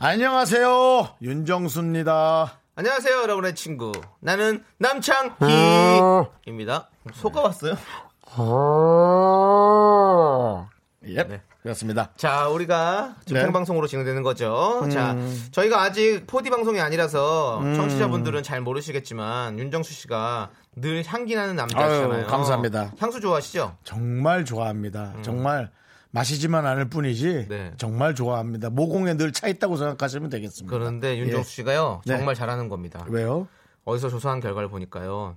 안녕하세요. 윤정수입니다. 안녕하세요, 여러분의 친구. 나는 남창희입니다. 속아왔어요? 예. 네. 그렇습니다. 자, 우리가 네. 생방송으로 진행되는 거죠. 자, 저희가 아직 포디 방송이 아니라서 청취자분들은 잘 모르시겠지만 윤정수 씨가 늘 향기 나는 남자시잖아요. 아유, 감사합니다. 향수 좋아하시죠? 정말 좋아합니다. 정말 마시지만 않을 뿐이지 음. 네. 정말 좋아합니다. 모공에 늘 차 있다고 생각하시면 되겠습니다. 그런데 윤정수 씨가요 네. 정말 잘하는 겁니다. 왜요? 어디서 조사한 결과를 보니까요.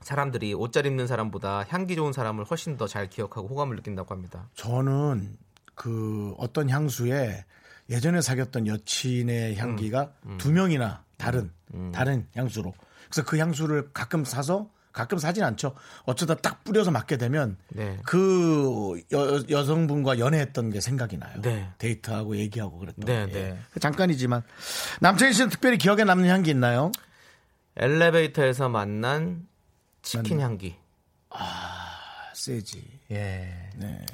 사람들이 옷 잘 입는 사람보다 향기 좋은 사람을 훨씬 더 잘 기억하고 호감을 느낀다고 합니다. 저는 그 어떤 향수에 예전에 사귀었던 여친의 향기가 음. 두 명이나 다른 다른 향수로. 그래서 그 향수를 가끔 사서 가끔 사진 않죠. 어쩌다 딱 뿌려서 맡게 되면 네. 그 여, 여성분과 연애했던 게 생각이 나요. 네. 데이트하고 얘기하고 그랬던 네, 게. 네. 잠깐이지만 남창희 씨는 특별히 기억에 남는 향기 있나요? 엘리베이터에서 만난 치킨 향기. 세지. 예. 네.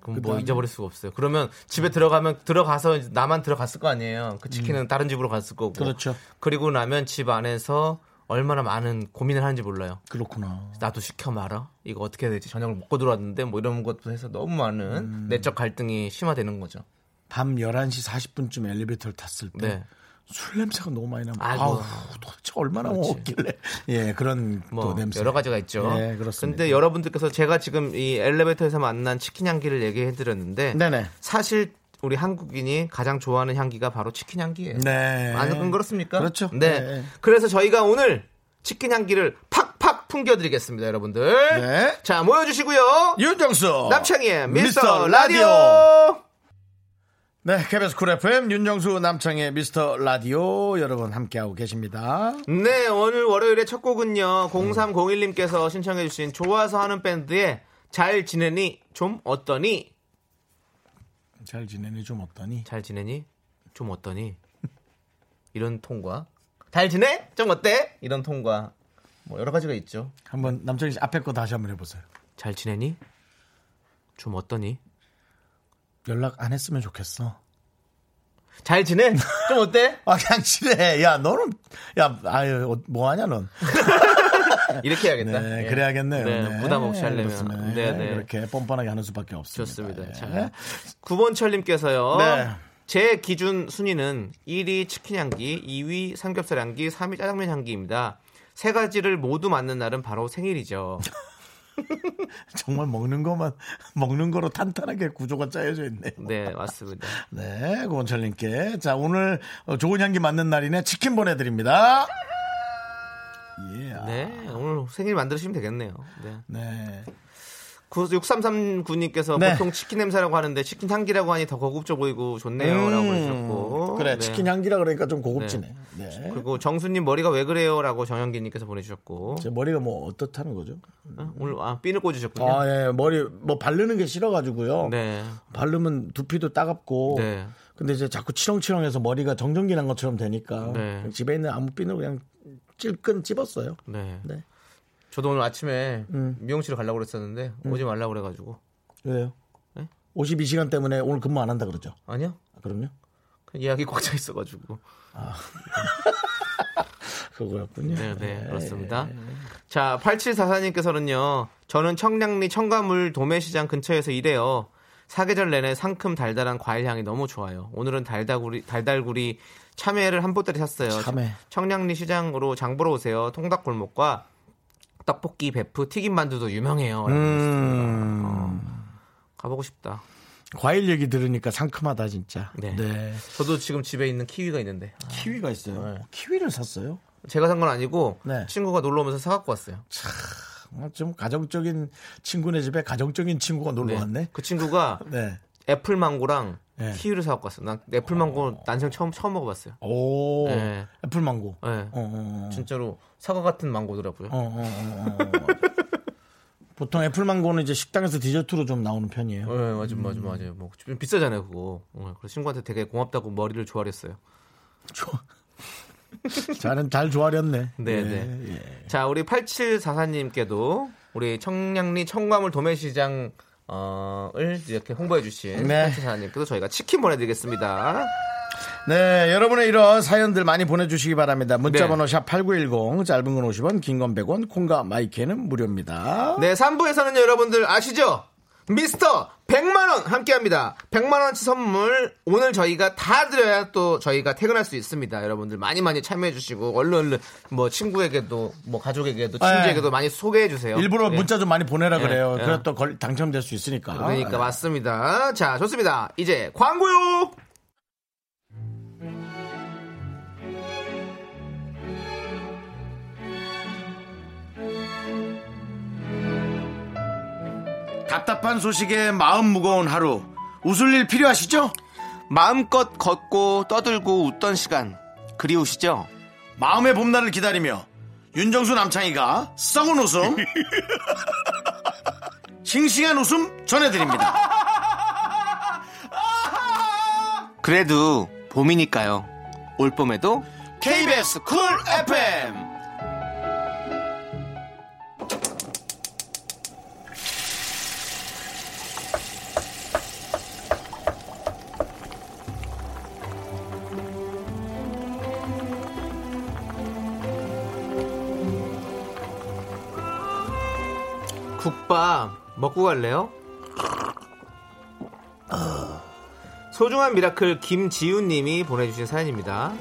그럼 뭐 그다음에? 잊어버릴 수가 없어요. 그러면 집에 들어가면 들어가서 나만 들어갔을 거 아니에요. 그 치킨은 다른 집으로 갔을 거고. 음. 그렇죠. 그리고 나면 집 안에서 얼마나 많은 고민을 하는지 몰라요. 그렇구나. 나도 시켜 말아. 이거 어떻게 해야 되지? 저녁을 먹고 들어왔는데 뭐 이런 것도 해서 너무 많은 음. 내적 갈등이 심화되는 거죠. 밤 11시 40분쯤 엘리베이터를 탔을 때 네. 술 냄새가 너무 많이 나면 아이고. 아우 도대체 얼마나 먹었길래 예 그런 뭐또 냄새 여러 가지가 있죠. 네 그렇습니다. 근데 여러분들께서 제가 지금 이 엘리베이터에서 만난 치킨 향기를 얘기해 드렸는데 사실 우리 한국인이 가장 좋아하는 향기가 바로 치킨 향기예요. 네 안 그렇습니까? 그렇죠. 네. 네. 그래서 저희가 오늘 치킨 향기를 팍팍 풍겨드리겠습니다, 여러분들. 네. 자, 모여주시고요. 윤정수 남창희의 미스터 라디오. 네 KBS 쿨 FM 윤정수 남창희의 미스터 라디오 여러분 함께하고 계십니다. 네, 오늘 월요일의 첫 곡은요. 0301님께서 신청해주신 좋아서 하는 밴드의 잘 지내니 좀 어떠니? 잘 지내니 좀 어떠니? 잘 지내니 좀 어떠니? 이런 톤과 잘 지내? 좀 어때? 이런 톤과 뭐 여러 가지가 있죠. 한번 남창희 씨 앞에 거 다시 한번 해보세요. 잘 지내니? 좀 어떠니? 연락 안 했으면 좋겠어. 잘 지내? 좀 어때? 아 그냥 지내. 야 너는 야 아유 뭐 하냐 넌. 이렇게 해야겠다. 네, 예. 그래야겠네요. 네, 네, 부담 없이 하려면. 네, 네. 그렇게 뻔뻔하게 하는 수밖에 없습니다. 좋습니다. 예. 자, 9번철님께서요. 네. 제 기준 순위는 1위 치킨 향기, 2위 삼겹살 향기, 3위 짜장면 향기입니다. 세 가지를 모두 맞는 날은 바로 생일이죠. 정말 먹는 것만 먹는 거로 탄탄하게 구조가 짜여져 있네요. 네, 맞습니다. 네, 고원철님께 자 오늘 어, 좋은 향기 맞는 날이네 치킨 보내드립니다. 예. 네, 오늘 생일 만들으시면 되겠네요. 네. 네. 6339님께서 네. 보통 치킨 냄새라고 하는데 치킨 향기라고 하니 더 고급져 보이고 좋네요. 라고 해주셨고. 음, 그래 네. 치킨 향기라 그러니까 좀 고급지네. 네. 그리고 정수님 머리가 왜 그래요? 라고 정영기님께서 보내주셨고. 제 머리가 뭐 어떻다는 거죠? 어? 오늘, 아, 핀을 꽂으셨군요. 아, 예, 머리 뭐 바르는 게 싫어가지고요. 네. 바르면 두피도 따갑고. 네. 근데 이제 자꾸 치렁치렁해서 머리가 정전기 난 것처럼 되니까 네. 집에 있는 아무 핀으로 그냥 찔끈 찝었어요. 네. 네. 저도 오늘 아침에 음. 미용실을 가려고 그랬었는데 오지 말라고 그래가지고 왜요? 네? 52시간 때문에 오늘 근무 안 한다 그러죠? 아니요 아, 그럼요? 그냥 예약이 꽉 차 있어가지고 그거였군요. 네, 네, 그렇습니다. 자, 8744님께서는요, 저는 청량리 청가물 도매시장 근처에서 일해요. 사계절 내내 상큼 달달한 과일 향이 너무 좋아요. 오늘은 달달구리, 달달구리 참외를 한 보따리 샀어요. 참외. 청량리 시장으로 장 보러 오세요. 통닭 골목과 떡볶이, 베프, 튀김 만두도 유명해요. 음. 어, 가보고 싶다. 과일 얘기 들으니까 상큼하다 진짜. 네. 네. 저도 지금 집에 있는 키위가 있는데 키위가 있어요. 네. 키위를 샀어요? 제가 산 건 아니고 네. 친구가 놀러 오면서 사 갖고 왔어요. 어, 좀 가정적인 친구네 집에 가정적인 친구가 놀러 네. 왔네. 그 친구가 네. 애플 망고랑 예. 키위를 사갖고 왔어요. 난 애플망고 난생 처음 처음 먹어봤어요. 오. 네. 애플망고. 네. 어, 어, 어. 진짜로 사과 같은 망고더라고요. 어, 어, 어, 어. 보통 애플망고는 이제 식당에서 디저트로 좀 나오는 편이에요. 네, 맞아, 맞아, 맞아요. 뭐 좀 비싸잖아요, 그거. 어, 그래서 친구한테 되게 고맙다고 머리를 조아렸어요. 잘은 잘 조아렸네. 네, 예, 네. 예. 자, 우리 8744님께도 우리 청량리 청과물 도매시장 어을 이렇게 홍보해 주신 네. 8744님께도 저희가 치킨 보내드리겠습니다. 네, 여러분의 이런 사연들 많이 보내주시기 바랍니다. 문자번호 네. 샵8910, 짧은 건 50원, 긴 건 100원, 콩과 마이크는 무료입니다. 네, 3부에서는 여러분들 아시죠? 미스터 100만원 함께 합니다. 100만원치 선물 오늘 저희가 다 드려야 또 저희가 퇴근할 수 있습니다. 여러분들 많이 많이 참여해 주시고 얼른 얼른 뭐 친구에게도 뭐 가족에게도 친구에게도 많이 소개해 주세요. 네. 일부러 예. 문자 좀 많이 보내라 예, 그래요. 예. 그래 또 걸- 당첨될 수 있으니까. 그러니까 맞습니다. 자, 좋습니다. 이제 광고요. 답답한 소식에 마음 무거운 하루. 웃을 일 필요하시죠? 마음껏 걷고 떠들고 웃던 시간 그리우시죠? 마음의 봄날을 기다리며 윤정수 남창희가 썩은 웃음 싱싱한 웃음 전해드립니다 그래도 봄이니까요. 올 봄에도 KBS 쿨 FM 국밥 먹고 갈래요? 소중한 미라클 김지훈님이 보내주신 사연입니다.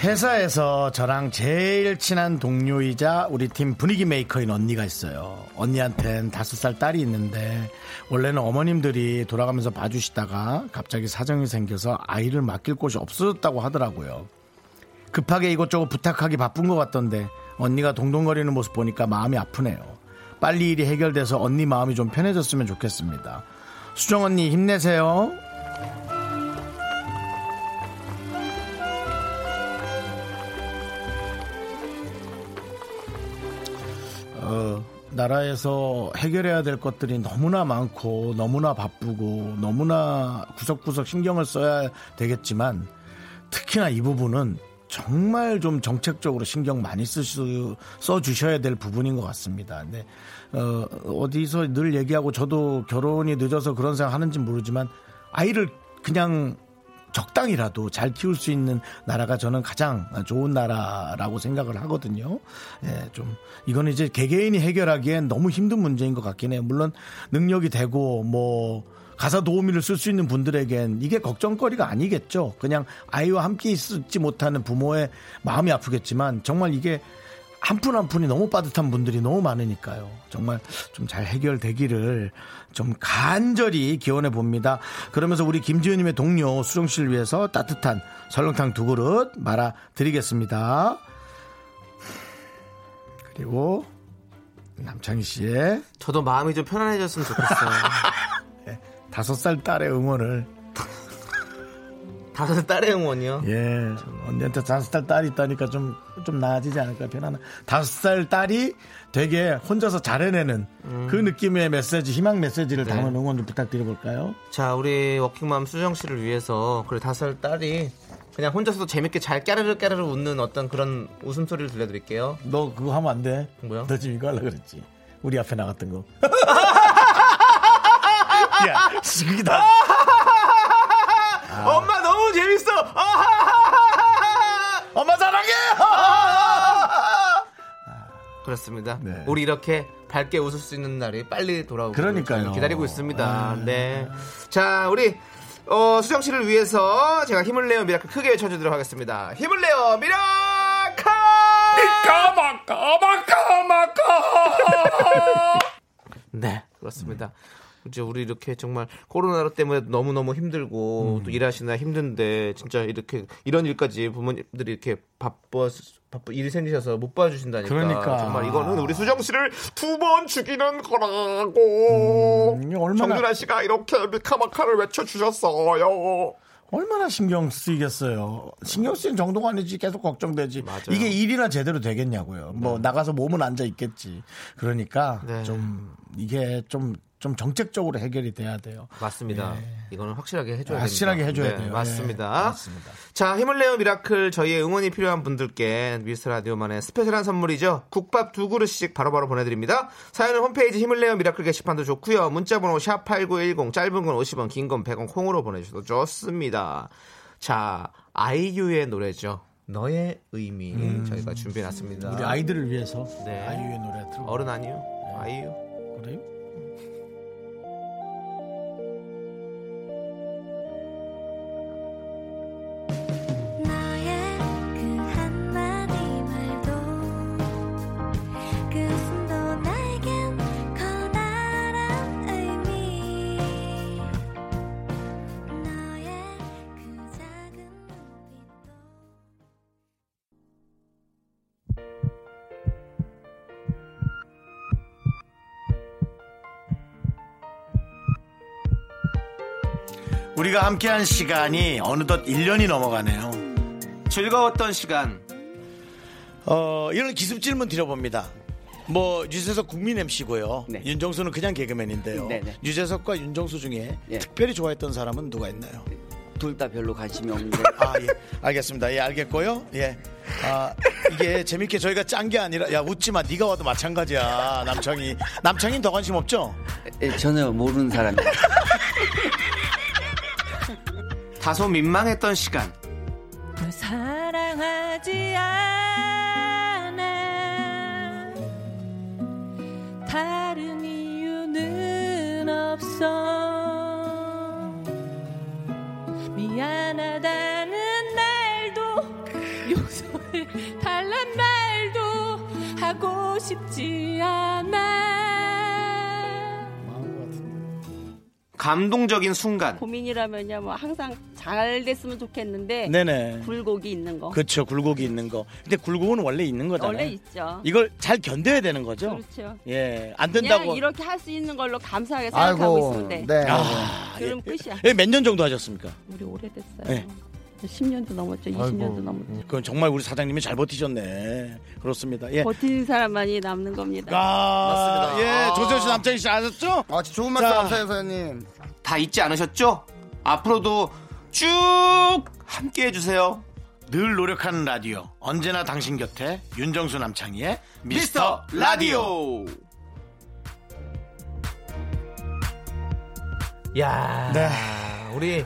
회사에서 저랑 제일 친한 동료이자 우리 팀 분위기 메이커인 언니가 있어요. 언니한텐 다섯 살 딸이 있는데 원래는 어머님들이 돌아가면서 봐주시다가 갑자기 사정이 생겨서 아이를 맡길 곳이 없어졌다고 하더라고요. 급하게 이것저것 부탁하기 바쁜 것 같던데 언니가 동동거리는 모습 보니까 마음이 아프네요. 빨리 일이 해결돼서 언니 마음이 좀 편해졌으면 좋겠습니다. 수정 언니 힘내세요. 어, 나라에서 해결해야 될 것들이 너무나 많고 너무나 바쁘고 너무나 구석구석 신경을 써야 되겠지만 특히나 이 부분은 정말 좀 정책적으로 신경 많이 쓰시, 써주셔야 될 부분인 것 같습니다. 근데 어, 어디서 늘 얘기하고 저도 결혼이 늦어서 그런 생각 하는지 모르지만 아이를 그냥 적당히라도 잘 키울 수 있는 나라가 저는 가장 좋은 나라라고 생각을 하거든요. 예, 좀 이거는 이제 개개인이 해결하기엔 너무 힘든 문제인 것 같긴 해요. 물론 능력이 되고 뭐 가사 도우미를 쓸 수 있는 분들에겐 이게 걱정거리가 아니겠죠. 그냥 아이와 함께 있지 못하는 부모의 마음이 아프겠지만 정말 이게 한푼한 푼이 너무 빠듯한 분들이 너무 많으니까요. 정말 좀 잘 해결되기를 좀 간절히 기원해 봅니다. 그러면서 우리 김지은님의 동료 수정 씨를 위해서 따뜻한 설렁탕 두 그릇 말아 드리겠습니다. 그리고 남창희 씨의 저도 마음이 좀 편안해졌으면 좋겠어요. 다섯 살 딸의 응원을 다섯 딸의 응원이요. 예 언니한테 다섯 살 딸이 있다니까 좀 좀 나아지지 않을까 편안한 다섯 살 딸이 되게 혼자서 잘 해내는 그 느낌의 메시지 희망 메시지를 네. 담은 응원 좀 부탁드려볼까요? 자, 우리 워킹맘 수정 씨를 위해서 그래 다섯 살 딸이 그냥 혼자서도 재밌게 잘 까르르 까르르 웃는 어떤 그런 웃음소리를 들려드릴게요. 너 그거 하면 안 돼. 뭐야? 너 지금 이거 하려고 그랬지. 우리 앞에 나갔던 거. 야, 그게 다. 엄마 너무 재밌어. 엄마 사랑해! 그렇습니다. 네. 우리 이렇게 밝게 웃을 수 있는 날이 빨리 돌아오고 그러니까요. 기다리고 있습니다. 아. 네. 자, 우리 어, 수정 씨를 위해서 제가 힘을 내어 미라클 크게 외쳐주도록 하겠습니다. 힘을 내어 미라클! 까마까, 마까, 마까! 네, 그렇습니다. 이제 우리 이렇게 정말 코로나 때문에 너무 너무 힘들고 음. 또 일하시나 힘든데 진짜 이렇게 이런 일까지 부모님들이 이렇게 바빠 바빠 일이 생기셔서 못 봐주신다니까. 그러니까. 정말 이거는 우리 수정 씨를 두 번 죽이는 거라고. 음, 얼마나- 정준하 씨가 이렇게 미카마카를 외쳐 주셨어요. 얼마나 신경 쓰이겠어요. 신경 쓰인 정도가 아니지 계속 걱정되지. 맞아요. 이게 일이나 제대로 되겠냐고요. 뭐 나가서 몸은 앉아 있겠지. 그러니까 네. 좀 이게 좀 좀 정책적으로 해결이 돼야 돼요. 맞습니다. 이거는 확실하게 해줘야 됩니다. 확실하게 해줘야 네, 돼요. 맞습니다. 예, 맞습니다. 자, 힘을 내요 미라클 저희의 응원이 필요한 분들께 미스터 라디오만의 스페셜한 선물이죠. 국밥 두 그릇씩 바로 바로 보내드립니다. 사연은 홈페이지 힘을 내요 미라클 게시판도 좋고요. 문자번호 샵 #8910 짧은 건 50원, 긴 건 100원 콩으로 보내주셔도 좋습니다. 자, 아이유의 노래죠. 너의 의미 저희가 준비해놨습니다. 우리 아이들을 위해서 네. 아이유의 노래 틀고 어른 아니요? 아이유. 그래요? 우리가 함께한 시간이 어느덧 1년이 넘어가네요. 즐거웠던 시간. 어, 이런 기습 질문 드려봅니다. 뭐 유재석 국민 MC고요. 네. 윤정수는 그냥 개그맨인데요. 네, 네. 유재석과 윤정수 중에 예. 특별히 좋아했던 사람은 누가 있나요? 둘 다 별로 관심이 없는데 아, 예. 알겠습니다. 예, 알겠고요. 예. 아, 이게 재밌게 저희가 짠 게 아니라, 야, 웃지 마. 네가 와도 마찬가지야. 남창이. 남창이는 더 관심 없죠? 에, 전혀 모르는 사람이 다소 민망했던 시간. 널 사랑하지 않아. 다른 이유는 없어. 미안하다는 말도 용서해 달란 말도 하고 싶지 않아 감동적인 순간. 고민이라면요, 뭐 항상 잘 됐으면 좋겠는데 네네. 굴곡이 있는 거 그렇죠. 굴곡이 있는 거. 근데 굴곡은 원래 있는 거잖아요. 원래 있죠. 이걸 잘 견뎌야 되는 거죠? 그렇죠. 예. 안 그냥 된다고. 이렇게 할 수 있는 걸로 감사하게 생각하고 있으면 돼. 네. 아, 그럼 끝이야. 예, 몇 년 정도 하셨습니까? 우리 오래됐어요. 네. 10년도 넘었죠. 20년도 넘었죠. 그건 정말 우리 사장님이 잘 버티셨네. 그렇습니다. 예. 버티는 사람만이 남는 겁니다. 아, 맞습니다. 예. 아. 조세호 씨, 남창희 씨 아셨죠? 아, 진짜 좋은 말씀 자. 감사해요, 사장님. 다 잊지 않으셨죠? 앞으로도 쭉 함께 해주세요. 늘 노력하는 라디오. 언제나 당신 곁에 윤정수 남창희의 미스터 라디오. 야, 네. 우리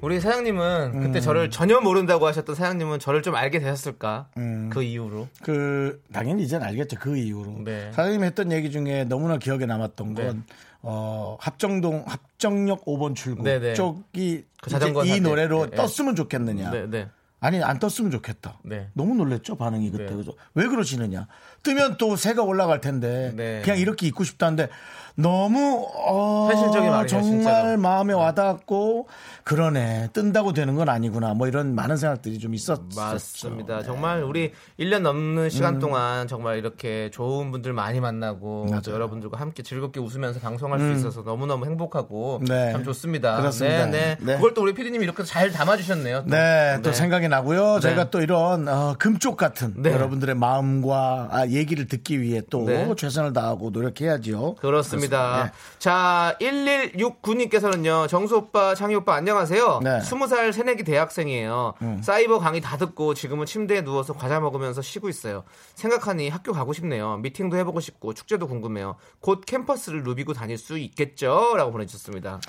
우리 사장님은 음. 그때 저를 전혀 모른다고 하셨던 사장님은 저를 좀 알게 되셨을까? 음. 그 이후로. 그 당연히 이제는 알겠죠 그 이후로 네. 사장님이 했던 얘기 중에 너무나 기억에 남았던 네. 건 어, 합정동 합정역 5번 출구 네, 네. 쪽이 그 이. 노래로 네, 네. 떴으면 좋겠느냐 네, 네. 아니 안 떴으면 좋겠다 네. 너무 놀랬죠 반응이 그때 네. 그죠 왜 그러시느냐 뜨면 또 새가 올라갈 텐데 네. 그냥 이렇게 입고 싶다는데 너무 어, 현실적인 말이에요, 정말 진짜로. 마음에 와닿았고 그러네 뜬다고 되는 건 아니구나 뭐 이런 많은 생각들이 좀 있었죠 맞습니다. 네. 정말 우리 1년 넘는 시간 동안 정말 이렇게 좋은 분들 많이 만나고 음. 여러분들과 함께 즐겁게 웃으면서 방송할 수 있어서 너무너무 행복하고 네. 참 좋습니다. 그렇습니다. 네, 네. 네. 그걸 또 우리 피디님이 이렇게 잘 담아주셨네요. 또. 네, 또 생각이 나고요. 저희가 또 이런 어, 금쪽 같은 네. 여러분들의 마음과 아, 얘기를 듣기 위해 또 네. 최선을 다하고 노력해야지요. 그렇습니다. 네. 자, 1169님께서는요, 정수 오빠, 창희 오빠 안녕하세요. 네. 음. 20살 새내기 대학생이에요. 사이버 강의 다 듣고 지금은 침대에 누워서 과자 먹으면서 쉬고 있어요. 생각하니 학교 가고 싶네요. 미팅도 해보고 싶고 축제도 궁금해요. 곧 캠퍼스를 누비고 다닐 수 있겠죠? 라고 보내주셨습니다.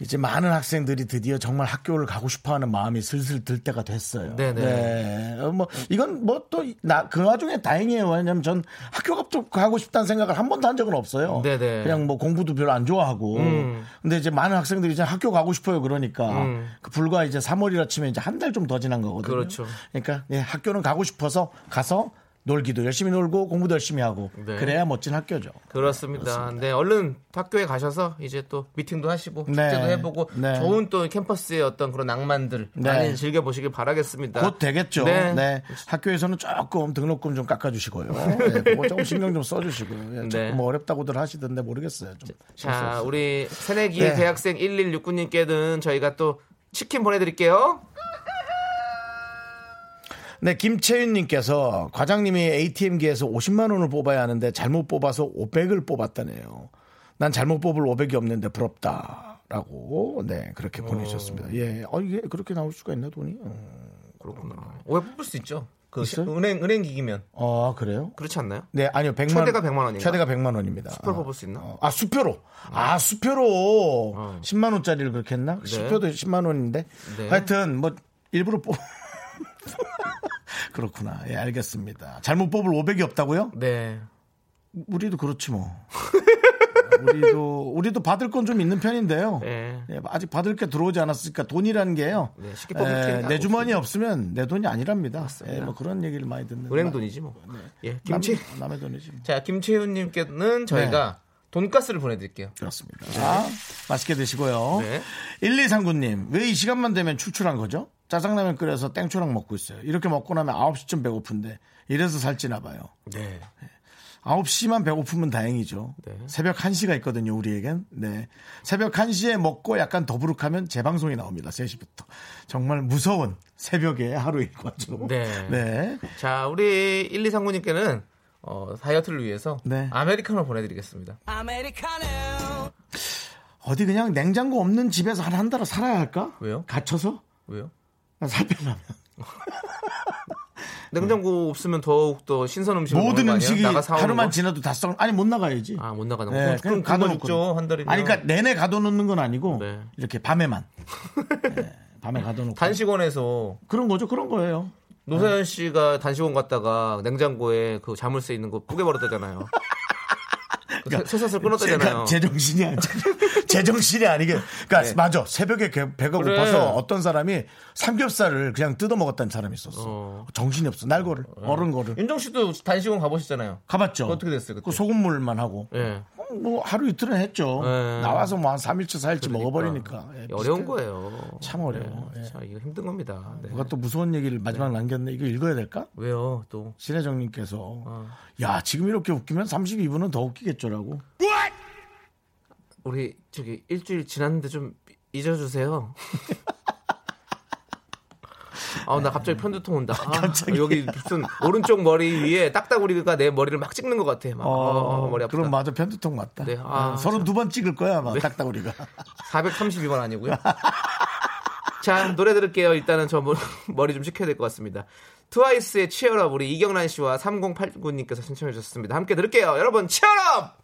이제 많은 학생들이 드디어 정말 학교를 가고 싶어하는 마음이 슬슬 들 때가 됐어요. 네네. 네. 어, 뭐 이건 뭐 또 나 그 와중에 다행이에요. 왜냐하면 전 학교 가- 가고 싶다는 생각을 한 번도 한 적은 없어요. 네네. 그냥 뭐 공부도 별로 안 좋아하고. 음. 근데 이제 많은 학생들이 이제 학교 가고 싶어요. 그러니까 음. 그 불과 이제 3월이라 치면 이제 한 달 좀 더 지난 거거든요. 그렇죠. 그러니까 예, 학교는 가고 싶어서 가서 놀기도 열심히 놀고 공부도 열심히 하고 네. 그래야 멋진 학교죠. 그렇습니다. 네, 얼른 학교에 가셔서 이제 또 미팅도 하시고 네. 축제도 해보고 네. 좋은 또 캠퍼스의 어떤 그런 낭만들 네. 많이 즐겨 보시길 바라겠습니다. 곧 되겠죠. 네. 네. 학교에서는 조금 등록금 좀 깎아주시고요. 네, 그거 조금 신경 좀 써주시고요. 예, 네. 조금 어렵다고들 하시던데 모르겠어요. 좀. 자, 우리 새내기 네. 대학생 1169님께는 저희가 또 치킨 보내드릴게요. 네, 김채윤님께서 과장님이 ATM기에서 50만 원을 뽑아야 하는데 잘못 뽑아서 500을 뽑았다네요. 난 잘못 뽑을 500이 없는데 부럽다라고 네 그렇게 보내주셨습니다. 예, 어 이게 그렇게 나올 수가 있나 돈이? 어, 그렇구나. 왜 뽑을 수 있죠? 그 있어요? 은행 은행 기기면 아 그래요? 그렇지 않나요? 네, 아니요, 100만 최대가 100만 원인가? 최대가 100만 원입니다. 수표를 어. 뽑을 수 있나? 어, 아 수표로 아 수표로 10만 원짜리를 그렇게 했나? 수표도 10만 원인데 네. 하여튼 뭐 일부러 뽑 그렇구나. 예, 알겠습니다. 잘못 뽑을 500이 없다고요? 네. 우리도 그렇지 뭐. 우리도 우리도 받을 건 좀 있는 편인데요. 네. 예, 아직 받을 게 들어오지 않았으니까 돈이라는 게요. 네, 쉽게 뽑을 예, 게내 주머니. 없으면 내 돈이 아니랍니다. 예, 뭐 그런 얘기를 많이 듣는. 은행 돈이지 뭐. 예, 김치. 남, 남의 돈이지. 뭐. 자, 김채윤님께는 저희가 돈가스를 보내드릴게요. 그렇습니다. 자, 맛있게 드시고요. 네. 1239님, 왜 이 시간만 되면 출출한 거죠? 짜장라면 끓여서 땡초랑 먹고 있어요. 이렇게 먹고 나면 9시쯤 배고픈데, 이래서 살찌나 봐요. 네. 9시만 배고프면 다행이죠. 네. 새벽 1시가 있거든요, 우리에겐. 네. 새벽 1시에 먹고 약간 더부룩하면 재방송이 나옵니다, 3시부터. 정말 무서운 새벽에 하루 일과죠. 네. 네. 자, 우리 1239님께는 어, 다이어트를 위해서 네. 아메리카노 보내드리겠습니다. 어디 그냥 냉장고 없는 집에서 한 한 달을 살아야 할까? 왜요? 갇혀서? 왜요? 살 빼려면. 냉장고 없으면 더욱 더 신선 음식을 모든? 음식이 하루만 거? 지나도 다 썩, 아니 못 나가야지. 아, 못 나가는 거. 네, 그럼. 죽죠, 한 달이면. 아니, 그러니까 내내 가둬놓는 건 아니고 네. 이렇게 밤에만. 네, 밤에 가둬놓고. 단식원에서 그런 거죠, 그런 거예요. 노사연 씨가 단식원 갔다가 냉장고에 그 자물쇠 있는 거 뿌개 버렸다잖아요. 그 쇠- 쇠사슬 끊었다잖아요. 그러니까 제정신이 아니, 제정신이 아니게. 그러니까 네. 맞아. 새벽에 개- 배가 그래. 고파서 어떤 사람이 삼겹살을 그냥 뜯어 먹었다는 사람이 있었어. 어. 정신이 없어. 날거를 어른 거를 윤정 씨도 단식원 가보셨잖아요. 가봤죠. 어떻게 됐어요, 그때? 그 소금물만 하고. 예. 뭐 하루 이틀은 했죠. 네. 나와서 뭐 한 3일치 4일치 그러니까. 먹어버리니까. 예, 어려운 비슷해요. 거예요. 참 어려워. 네. 예. 자, 이거 힘든 겁니다. 네. 누가 또 무서운 얘기를 마지막 남겼네. 이거 읽어야 될까? 왜요, 또? 신혜정님께서 어. 야 지금 이렇게 웃기면 32분은 더 웃기겠죠라고. 우리 저기 일주일 지났는데 좀 잊어주세요. 아, 나 갑자기 편두통 온다. 아, 여기 무슨 오른쪽 머리 위에 딱따구리가 내 머리를 막 찍는 것 같아. 막 어, 머리 아프다. 그럼 맞아 편두통 맞다. 네, 아, 서른 두번 찍을 거야 아마 딱따구리가. 432번 아니고요. 자, 노래 들을게요. 일단은 저 머- 머리 좀 식혀야 될 것 같습니다. 트와이스의 치얼업 우리 이경란 씨와 3089님께서 신청해 주셨습니다. 함께 들을게요. 여러분, 치얼업!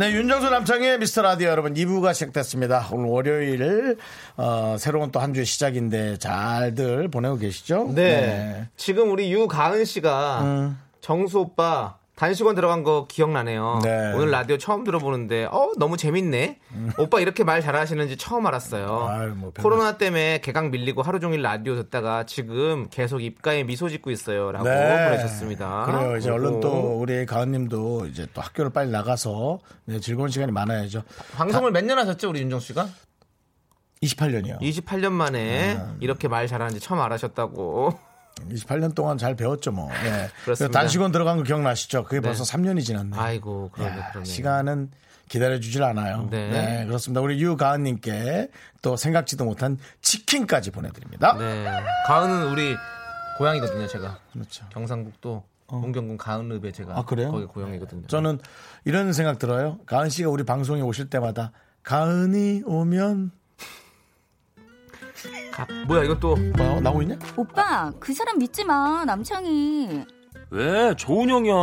네, 윤정수 남창의 미스터 라디오 여러분 2부가 시작됐습니다. 오늘 월요일 어, 새로운 또 한 주의 시작인데 잘들 보내고 계시죠? 네. 지금 우리 유가은 씨가 정수 오빠 단식원 들어간 거 기억나네요. 네. 오늘 라디오 처음 들어보는데 어 너무 재밌네. 오빠 이렇게 말 잘하시는지 처음 알았어요. 아유, 뭐 코로나 때문에 개강 밀리고 하루 종일 라디오 듣다가 지금 계속 입가에 미소 짓고 있어요라고 보내셨습니다. 네. 그래요. 이제 얼른 그리고 또 우리 가은님도 이제 또 학교를 빨리 나가서 네, 즐거운 시간이 많아야죠. 방송을 몇 년 하셨죠, 우리 윤정 씨가? 28년이요. 28년 만에 네. 이렇게 말 잘하는지 처음 알아셨다고. 28년 동안 잘 배웠죠, 뭐. 네. 그렇습니다. 단식원 들어간 거 기억나시죠? 그게 벌써 3년이 지났네. 아이고, 그러네, 야, 그러네. 시간은 기다려주질 않아요. 네. 네. 그렇습니다. 우리 유가은님께 또 생각지도 못한 치킨까지 보내드립니다. 네. 가은은 우리 고향이거든요, 제가. 그렇죠. 경상북도 문경군 가은읍에 제가 아, 그래요? 거기 고향이거든요. 저는 이런 생각 들어요. 가은 씨가 우리 방송에 오실 때마다 가은이 오면 가- 뭐야 이건 또뭐 나오고 있냐? 오빠, 그 사람 믿지 마, 남창이. 왜? 좋은 형이야.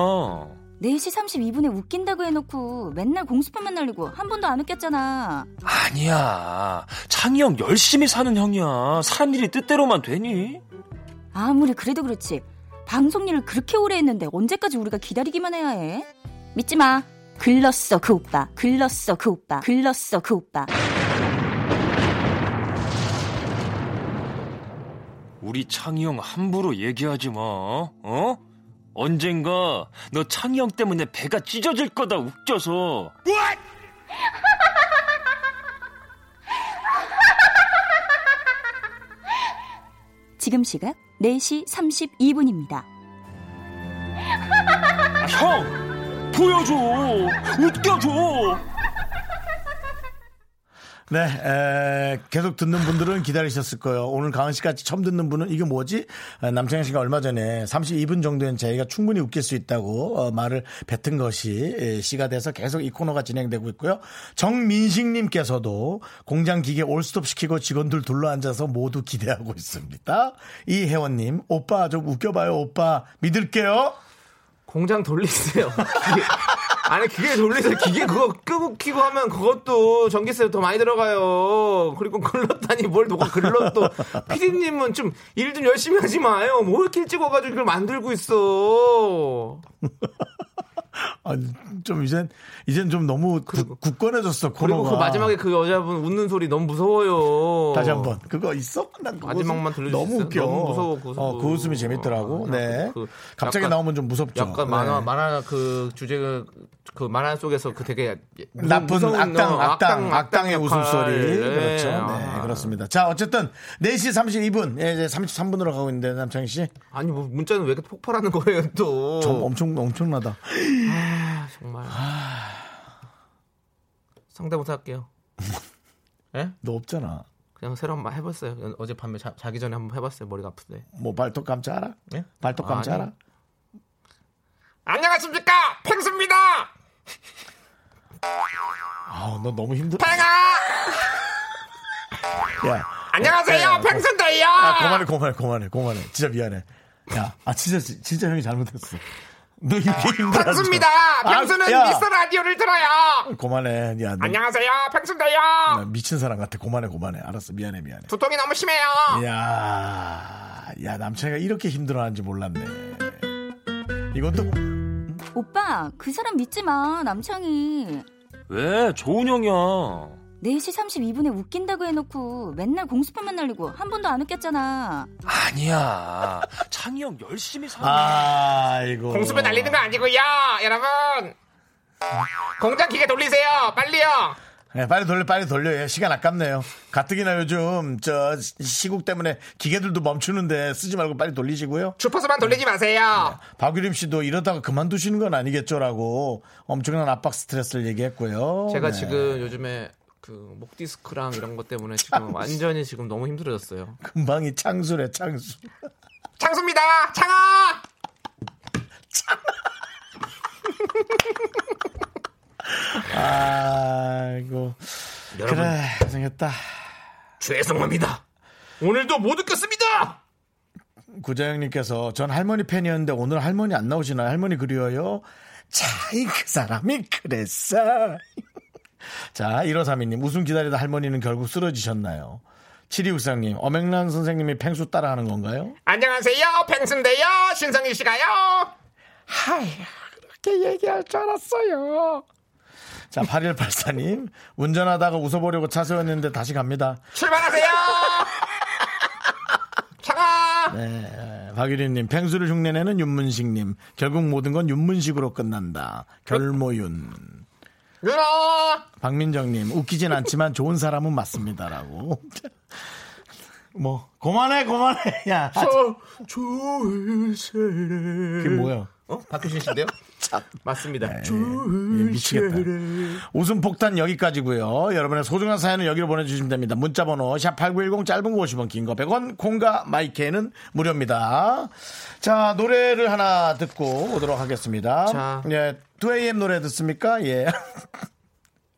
4시 32분에 웃긴다고 해놓고 맨날 공수표만 날리고 한 번도 안 웃겼잖아. 아니야. 창희 형 열심히 사는 형이야. 사람 일이 뜻대로만 되니? 아무리 그래도 그렇지. 방송 일을 그렇게 오래 했는데 언제까지 우리가 기다리기만 해야 해? 믿지 마. 글렀어 그 오빠. 글렀어 그 오빠. 글렀어 그 오빠. 우리 창희 형 함부로 얘기하지 마. 어? 언젠가 너 창희 형 때문에 배가 찢어질 거다 웃겨서. 지금 시각 4시 32분입니다. 아, 형! 보여줘! 웃겨줘! 네, 에, 계속 듣는 분들은 기다리셨을 거예요. 오늘 강은 씨까지 처음 듣는 분은 이게 뭐지? 아, 남창희 씨가 얼마 전에 32분 정도는 저희가 충분히 웃길 수 있다고 어, 말을 뱉은 것이 에, 시가 돼서 계속 이 코너가 진행되고 있고요. 정민식님께서도 공장 기계 올스톱 시키고 직원들 둘러앉아서 모두 기대하고 있습니다. 이혜원님, 오빠 좀 웃겨봐요, 오빠 믿을게요. 공장 돌리세요. 아니 기계 돌리세요. 기계 그거 끄고 키고 하면 그것도 전기세 더 많이 들어가요. 그리고 글렀다니 뭘 누가 글렀 또 피디님은 좀 일좀 열심히 하지 마요. 뭐 이렇게 일찍 와가지고 이걸 만들고 있어. 아, 좀 이젠 이젠 좀 너무 구- 굳건해졌어 그리고 코너가. 그 마지막에 그 여자분 웃는 소리 너무 무서워요. 다시 한번 그거 있어? 난 그거 마지막만 들려주실 너무? 웃겨. 너무 무서워, 그 어, 그 웃음이 재밌더라고. 아, 네. 그- 갑자기 약간- 나오면 좀 무섭죠. 약간 만화 네. 만화 그 주제 그, 그 만화 속에서 그 되게 무- 나쁜 무서운, 악당, 어, 악당, 악당의 역할. 웃음 소리. 네. 그렇죠. 네, 아. 그렇습니다. 자, 어쨌든 4시 32분, 예, 이제 33분으로 가고 있는데, 남창희 씨. 아니 뭐 문자는 왜 이렇게 폭발하는 거예요 또? 좀 엄청, 엄청나다. 아, 정말. 상대부터 할게요. 예? 너 없잖아. 그냥 새로 한번 해봤어요. 어젯밤에 자, 자기 전에 한번 해봤어요. 머리가 아프대. 뭐, 발톱 감지 알아? 예? 발톱 감지 아니. 알아? 안녕하십니까, 펭수입니다. 아, 너 너무 힘들어. 팽아. 야. 안녕하세요, 야, 펭수인데요. 아, 그만해, 그만해, 그만해, 그만해. 진짜 미안해. 야, 아, 진짜, 진짜 형이 잘못했어. 너 이렇게 힘들어. 펭수입니다. 펭수는 아, 야. 미스터 라디오를 들어요. 그만해. 야, 너, 안녕하세요, 펭수인데요. 나 미친 사람 같아. 그만해, 그만해. 알았어. 미안해, 미안해. 두통이 너무 심해요. 야, 야, 남창이가 이렇게 힘들어하는지 몰랐네. 이것도 오빠, 그 사람 믿지 마. 남창이. 왜? 좋은 형이야. 4시 32분에 웃긴다고 해놓고 맨날 공수표만 날리고 한 번도 안 웃겼잖아. 아니야. 창희 형 열심히 사는 아이고. 공수배 날리는 거 아니고요, 여러분. 공장 기계 돌리세요, 빨리요. 네, 빨리 돌려, 빨리 돌려. 예, 시간 아깝네요. 가뜩이나 요즘 저 시국 때문에 기계들도 멈추는데 쓰지 말고 빨리 돌리시고요. 주파수만 돌리지 마세요. 박유림 씨도 이러다가 그만두시는 건 아니겠죠라고 엄청난 압박 스트레스를 얘기했고요. 제가 네. 지금 요즘에 그 목 디스크랑 이런 것 때문에 지금 완전히 지금 너무 힘들어졌어요. 금방이 창수래 창수. 창수입니다, 창아. 아이고 여러분 그래 고생했다. 죄송합니다. 오늘도 못 웃겼습니다. 구자영님께서 전 할머니 팬이었는데 오늘 할머니 안 나오시나요? 할머니 그리워요? 자, 이 그 사람이 그랬어. 자, 1532님, 웃음 기다리다 할머니는 결국 쓰러지셨나요? 7264님, 어맹란 선생님이 팽수 따라하는 건가요? 안녕하세요, 펭수인데요. 신성일 씨가요. 하이, 그렇게 얘기할 줄 알았어요. 자, 8184님, 운전하다가 웃어보려고 차 세웠는데 다시 갑니다. 출발하세요. 창아. 네, 박유린님, 팽수를 흉내내는 윤문식님, 결국 모든 건 윤문식으로 끝난다. 결모윤. 박민정님, 웃기진 않지만 좋은 사람은 맞습니다라고. 뭐, 그만해, 그만해. 야, 아, 좋은 사람. 그게 뭐야? 어? 박효신 씨인데요? 맞습니다. 예, 미치겠다. 웃음 폭탄 여기까지고요. 여러분의 소중한 사연은 여기로 보내주시면 됩니다. 문자번호 샵8910 짧은 거 50원 긴 거 100원 콩과 마이케는 무료입니다. 자 노래를 하나 듣고 오도록 하겠습니다. 자. 예, 2AM 노래 듣습니까? 예.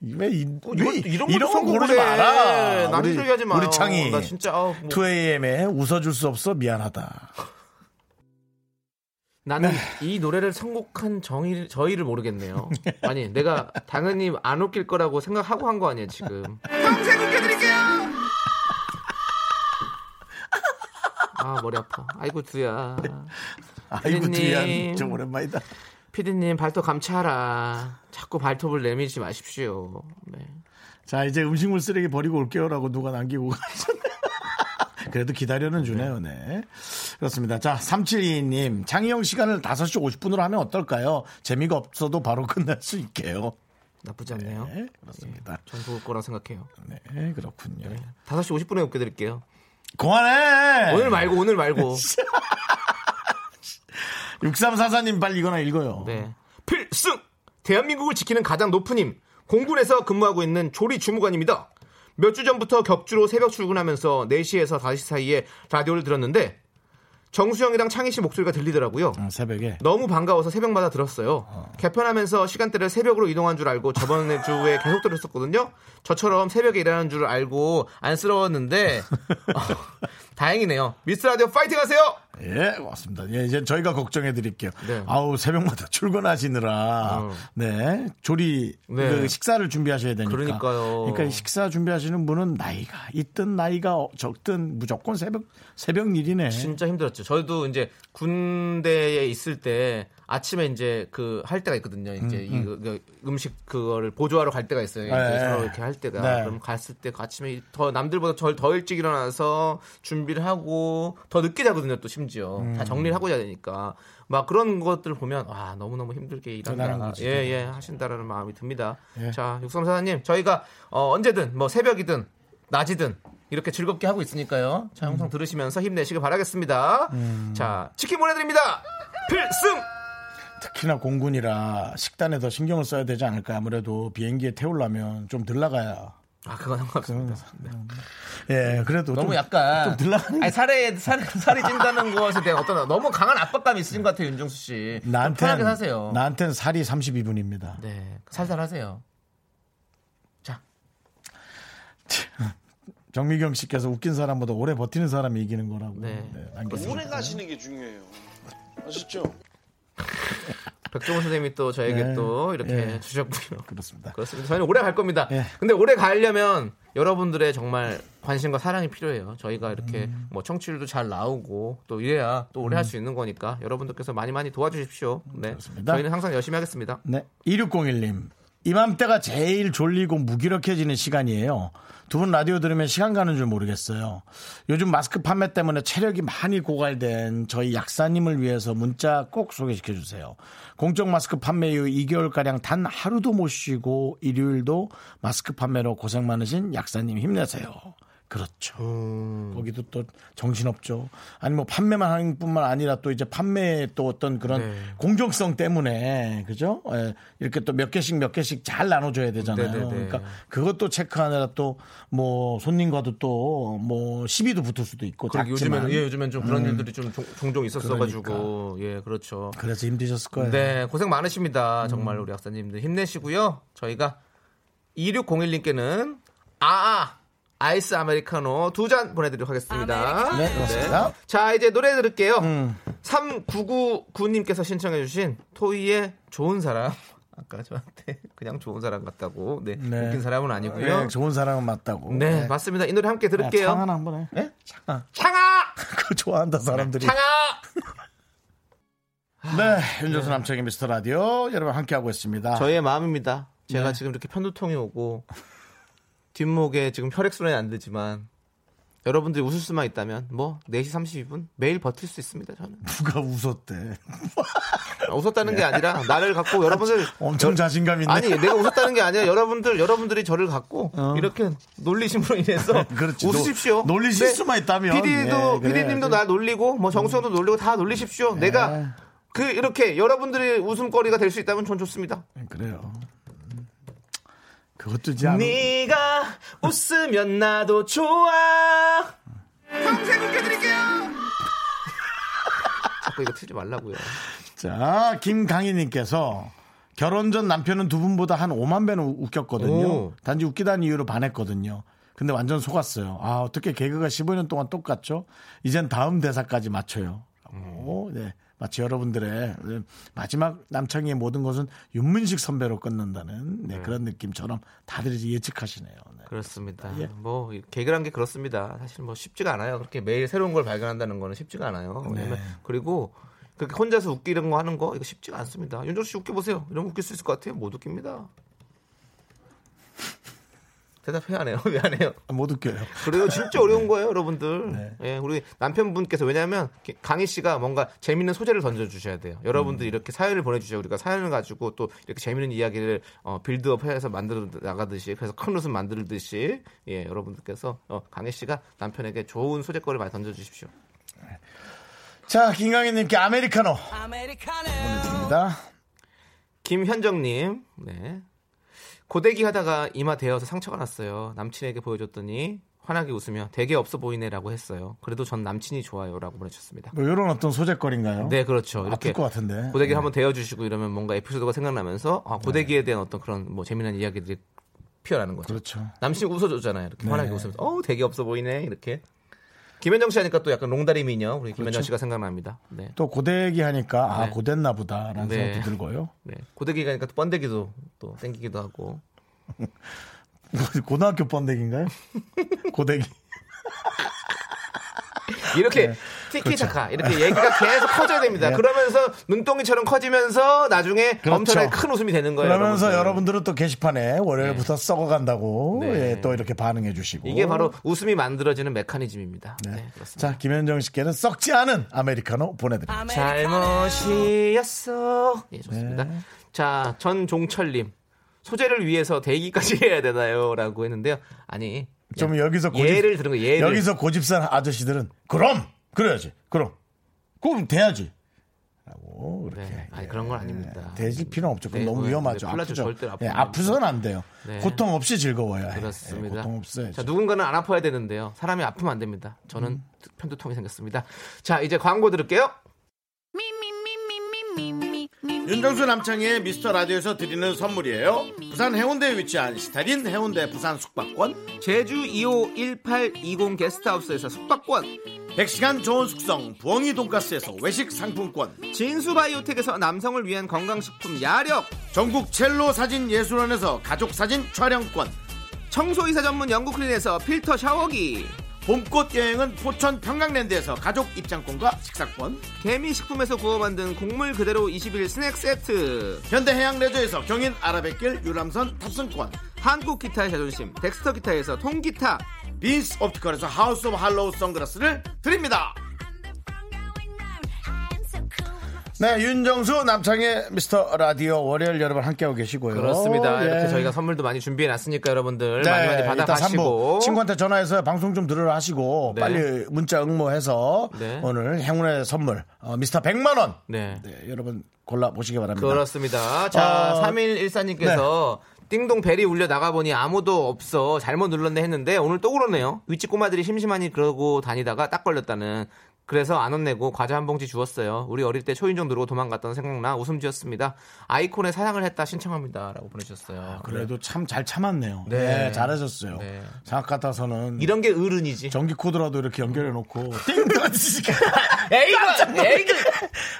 왜, 이, 어, 왜 이런 이런 거 고르지. 마라. 남의 소리 하지 마요. 우리 창이 나 진짜, 아, 뭐. 2AM에 웃어줄 수 없어 미안하다. 나는 이 노래를 선곡한 정의, 저희를 모르겠네요. 아니, 내가 당연히 안 웃길 거라고 생각하고 한 거 아니에요, 지금. 평생 웃겨드릴게요! 아, 머리 아파. 아이고, 두야. 아이고. 두야 좀 오랜만이다. 피디님, 발톱 감차라. 자꾸 발톱을 내밀지 마십시오. 네. 자 이제 음식물 쓰레기 버리고 올게요라고 누가 남기고 가셨네. 그래도 기다려는 주네요, 네. 그렇습니다. 자, 3722님, 장희영 시간을 5시 50분으로 하면 어떨까요? 재미가 없어도 바로 끝날 수 있게요. 나쁘지 않네요. 네, 그렇습니다. 전 좋을 거라고 생각해요. 네, 그렇군요. 5시 50분에 웃겨드릴게요. 그만해! 오늘 말고, 오늘 말고. 6344님 빨리 이거나 읽어요. 네. 필승! 대한민국을 지키는 가장 높은 힘, 공군에서 근무하고 있는 조리 주무관입니다. 몇 주 전부터 격주로 새벽 출근하면서 4시에서 5시 사이에 라디오를 들었는데 정수영이랑 창희 씨 목소리가 들리더라고요. 어, 새벽에. 너무 반가워서 새벽마다 들었어요. 개편하면서 시간대를 새벽으로 이동한 줄 알고 저번 주에 계속 들었었거든요. 저처럼 새벽에 일하는 줄 알고 안쓰러웠는데 어, 다행이네요. 미스 라디오 파이팅 하세요. 예, 고맙습니다. 예, 이제 저희가 걱정해 드릴게요. 네. 아우, 새벽마다 출근하시느라, 어. 네, 조리, 네. 그 식사를 준비하셔야 되니까. 그러니까요. 그러니까 이 식사 준비하시는 분은 나이가 있든 나이가 적든 무조건 새벽, 새벽 일이네. 진짜 힘들었죠. 저도 이제 군대에 있을 때 아침에 이제 그 할 때가 있거든요. 이제 이 그, 음식 그거를 보조하러 갈 때가 있어요. 이제 네. 서로 이렇게 할 때가 네. 그럼 갔을 때 아침에 더 남들보다 절 더 일찍 일어나서 준비를 하고 더 늦게 자거든요. 또 심지어 음. 다 정리를 하고 자야 되니까 막 그런 것들 보면 와 너무 너무 힘들게 일한다. 예예 하신다라는 마음이 듭니다. 예. 자 육삼사님 저희가 어, 언제든 뭐 새벽이든 낮이든 이렇게 즐겁게 하고 있으니까요. 자, 음. 영상 들으시면서 힘내시길 바라겠습니다. 자, 치킨 보내드립니다. 필승! 특히나 공군이라 식단에 더 신경을 써야 되지 않을까. 아무래도 비행기에 태우려면 좀덜 나가야. 아, 그건 상관없습니다. 네. 예, 그래도 너무 좀, 약간. 좀덜 나가는 아니, 살에, 살, 살이 찐다는 것에 대한 어떤 너무 강한 압박감이 있으신 것 같아요, 윤정수 씨. 좀 편하게 사세요. 나한텐 살이 32분입니다. 네. 살살 하세요. 자, 정미경 씨께서 웃긴 사람보다 오래 버티는 사람이 이기는 거라고. 네. 남겼습니다. 오래 가시는 게 중요해요. 아셨죠? 백종원 선생님이 또 저에게 네. 또 이렇게 예. 주셨고요. 그렇습니다. 그렇습니다. 저희는 오래 갈 겁니다. 예. 근데 오래 가려면 여러분들의 정말 관심과 사랑이 필요해요. 저희가 이렇게 음. 뭐 청취율도 잘 나오고 또 이래야 또 오래 할수 있는 거니까 여러분들께서 많이 많이 도와주십시오. 네. 그렇습니다. 저희는 항상 열심히 하겠습니다. 네. 2601님. 이맘때가 제일 졸리고 무기력해지는 시간이에요. 두 분 라디오 들으면 시간 가는 줄 모르겠어요. 요즘 마스크 판매 때문에 체력이 많이 고갈된 저희 약사님을 위해서 문자 꼭 소개시켜 주세요. 공적 마스크 판매 이후 2개월가량 단 하루도 못 쉬고 일요일도 마스크 판매로 고생 많으신 약사님 힘내세요. 그렇죠. 거기도 또 정신없죠. 아니 뭐 판매만 하는 뿐만 아니라 또 이제 판매에 또 어떤 그런 네. 공정성 때문에 그죠? 예, 이렇게 또 몇 개씩 몇 개씩 잘 나눠줘야 되잖아요. 네네네. 그러니까 그것도 체크하느라 또 뭐 손님과도 또 뭐 시비도 붙을 수도 있고 작지만 요즘에는 예, 요즘엔 좀 그런 일들이 좀 종- 종종 있었어가지고 그러니까. 예 그렇죠. 그래서 힘드셨을 거예요. 네 고생 많으십니다. 음. 정말 우리 약사님들 힘내시고요. 저희가 2601님께는 아아 아이스 아메리카노 두 잔 보내드리도록 하겠습니다. 네, 그렇습니다. 자 이제 노래 들을게요. 음. 3999님께서 신청해주신 토이의 좋은 사람. 아까 저한테 그냥 좋은 사람 같다고. 네, 네. 웃긴 사람은 아니고요. 네, 좋은 사람은 맞다고. 네, 맞습니다. 이 노래 함께 들을게요. 창 하나 한번 해. 네? 창아. 창아! 그거 좋아한다 사람들이. 창아! 네, 윤정수 남창의 미스터 라디오 여러분 함께 하고 있습니다. 저의 마음입니다. 제가 네. 지금 이렇게 편두통이 오고 뒷목에 지금 혈액순환이 안 되지만 여러분들이 웃을 수만 있다면 뭐 4시 32분 매일 버틸 수 있습니다. 저는 누가 웃었대? 아, 웃었다는 게 아니라 나를 갖고 여러분들 엄청 자신감 있네. 아니 내가 웃었다는 게 아니라 여러분들 여러분들이 저를 갖고 이렇게 놀리심으로 인해서 어. 그렇지. 웃으십시오. 노- 놀리실 수만 있다면. PD도 예, 그래. PD님도 날 놀리고 뭐 정수영도 놀리고 다 놀리십시오. 내가 그 이렇게 여러분들의 웃음거리가 될 수 있다면 전 좋습니다. 그래요. 그것도 이제 안- 네가 웃으면 나도 좋아. 평생 웃겨드릴게요. 자꾸 이거 틀지 말라고요. 자, 김강희님께서 결혼 전 남편은 두 분보다 한 5만 배는 웃겼거든요. 오. 단지 웃기다는 이유로 반했거든요. 근데 완전 속았어요. 아, 어떻게 개그가 15년 동안 똑같죠? 이젠 다음 대사까지 맞춰요. 오, 네. 마치 여러분들의 마지막 남창희의 모든 것은 윤문식 선배로 끝난다는 네, 그런 느낌처럼 다들 이제 예측하시네요. 네. 그렇습니다. 예. 뭐 개그란 게 그렇습니다. 사실 뭐 쉽지가 않아요. 그렇게 매일 새로운 걸 발견한다는 거는 쉽지가 않아요. 왜냐면 네. 그리고 그렇게 혼자서 웃기는 거 하는 거 이거 쉽지가 않습니다. 윤정 씨 웃겨 보세요. 이러면 웃길 수 있을 것 같아요. 못 웃깁니다. 대답해야 하네요. 왜 안 해요? 아, 못 웃겨요. 그래요. 진짜 어려운 거예요, 여러분들. 네. 예, 우리 남편분께서 왜냐하면 강희 씨가 뭔가 재밌는 소재를 던져 주셔야 돼요. 여러분들 음. 이렇게 사연을 보내주셔야 우리가 사연을 가지고 또 이렇게 재밌는 이야기를 어, 빌드업해서 만들어 나가듯이 그래서 큰 웃음 만들듯이 예, 여러분들께서 어, 강희 씨가 남편에게 좋은 소재거리를 많이 던져 주십시오. 자, 김강희님께 아메리카노 보내드립니다. 김현정님, 네. 고데기 하다가 이마 대어서 상처가 났어요. 남친에게 보여줬더니 환하게 웃으며 되게 없어 보이네라고 했어요. 그래도 전 남친이 좋아요라고 보내주셨습니다. 뭐 이런 어떤 소재거리인가요? 네, 그렇죠. 아플 이렇게 것 같은데. 고데기 네. 한번 대어주시고 이러면 뭔가 에피소드가 생각나면서 아, 고데기에 대한 어떤 그런 뭐 재미난 이야기들이 피어나는 거죠. 그렇죠. 남친 웃어줬잖아요. 이렇게 네. 환하게 웃으면서 어 되게 없어 보이네 이렇게. 김현정 씨 하니까 또 약간 롱다리 미녀 우리 김현정 그렇죠. 씨가 생각납니다. 네. 또 고데기 하니까 아 네. 고됐나 보다라는 네. 생각도 들고요. 네. 고데기가 하니까 또 번데기도 또 땡기기도 하고. 고등학교 번데기인가요? 고데기. 이렇게 네. 티키타카 이렇게 얘기가 계속 커져야 됩니다. 네. 그러면서 눈덩이처럼 커지면서 나중에 그렇죠. 엄청나게 큰 웃음이 되는 거예요. 그러면서 여러분들. 여러분들은 또 게시판에 월요일부터 썩어간다고 네. 예, 또 이렇게 반응해 주시고 이게 바로 웃음이 만들어지는 메커니즘입니다. 네, 그렇습니다. 자 김현정 씨께는 썩지 않은 아메리카노 보내드립니다. 잘못이었어. 예, 좋습니다. 네. 자, 전종철님. 소재를 위해서 대기까지 해야 되나요?라고 했는데요. 아니. 좀 야, 여기서 고집, 예를 들은 거 예를. 여기서 고집산 아저씨들은 그럼 그래야지 그럼 그럼 돼야지 라고 이렇게 네, 아니 그런 건 아닙니다. 대질 필요는 없죠. 그럼 네, 너무 네, 위험하죠. 네, 아프죠. 절대로 아프면 예, 안 아프서는 안 돼요. 네. 고통 없이 즐거워야 해. 그렇습니다. 예, 고통 없어야죠. 자, 누군가는 안 아파야 되는데요. 사람이 아프면 안 됩니다. 저는 음. 편두통이 생겼습니다. 자, 이제 광고 들을게요. 윤정수 남창의 미스터 라디오에서 드리는 선물이에요. 부산 해운대에 위치한 시타린 해운대 부산 숙박권, 제주 2호 1820 게스트하우스에서 숙박권, 100시간 좋은 숙성 부엉이 돈가스에서 외식 상품권, 진수 바이오텍에서 남성을 위한 건강식품 야력, 전국 첼로 사진 예술원에서 가족 사진 촬영권, 청소이사 전문 영국 클린에서 필터 샤워기, 봄꽃 여행은 포천 평강랜드에서 가족 입장권과 식사권, 개미식품에서 구워 만든 곡물 그대로 21 스낵 세트, 현대해양 레저에서 경인 아라뱃길 유람선 탑승권, 한국 기타의 자존심 덱스터 기타에서 통기타, 빈스 옵티컬에서 하우스 오브 할로우 선글라스를 드립니다. 네, 윤정수 남창의 미스터 라디오 월요일 여러분 함께하고 계시고요. 그렇습니다. 예. 이렇게 저희가 선물도 많이 준비해 놨으니까 여러분들 네, 많이 많이 받아가시고 3부 친구한테 전화해서 방송 좀 들으라 하시고 네. 빨리 문자 응모해서 네. 오늘 행운의 선물 어, 미스터 100만 원 네. 네, 여러분 골라 보시기 바랍니다. 그렇습니다. 자, 어, 3114님께서 띵동 벨이 울려 나가보니 아무도 없어 잘못 눌렀네 했는데 오늘 또 그러네요. 위치 꼬마들이 심심하니 그러고 다니다가 딱 걸렸다는. 그래서 안 혼내고 과자 한 봉지 주었어요. 우리 어릴 때 초인종 누르고 도망갔던 생각나 웃음 지었습니다. 아이콘에 사랑을 했다 신청합니다. 라고 보내주셨어요. 그래도 참잘 참았네요. 네. 네, 잘하셨어요. 네. 생각 같아서는 이런 게 어른이지. 전기 코드라도 이렇게 연결해 놓고 띵동 에이그! 에이그!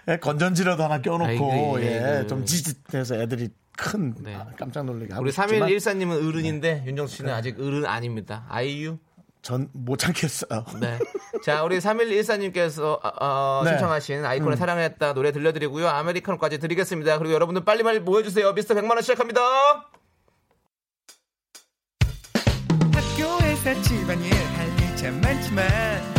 예, 건전지라도 하나 껴놓고 아이고, 예, 아이고. 좀 지짓해서 애들이 큰 네. 아, 깜짝 놀라게 하고 우리 싶지만 3114님은 어른인데 윤정수 씨는 아직 어른 아닙니다. 아이유? 전 못 참겠어요. 네. 자, 우리 3114님께서 어, 네. 신청하신 아이콘의 사랑했다 노래 들려드리고요. 아메리카노까지 드리겠습니다. 그리고 여러분들 빨리 빨리 모여주세요. 미스터 100만원 시작합니다. 학교에서 집안일 할일참 많지만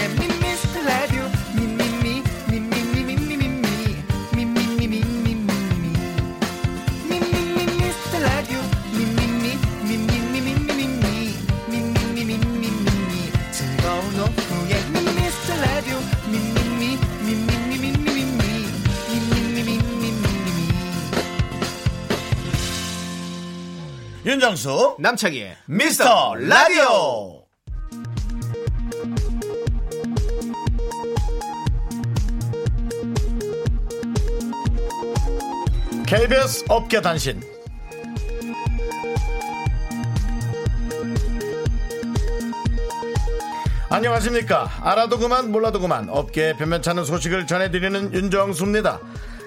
윤정수 남창희의 미스터 라디오. KBS 업계 단신. 안녕하십니까. 알아도 그만 몰라도 그만 업계에 변변찮은 소식을 전해드리는 윤정수입니다.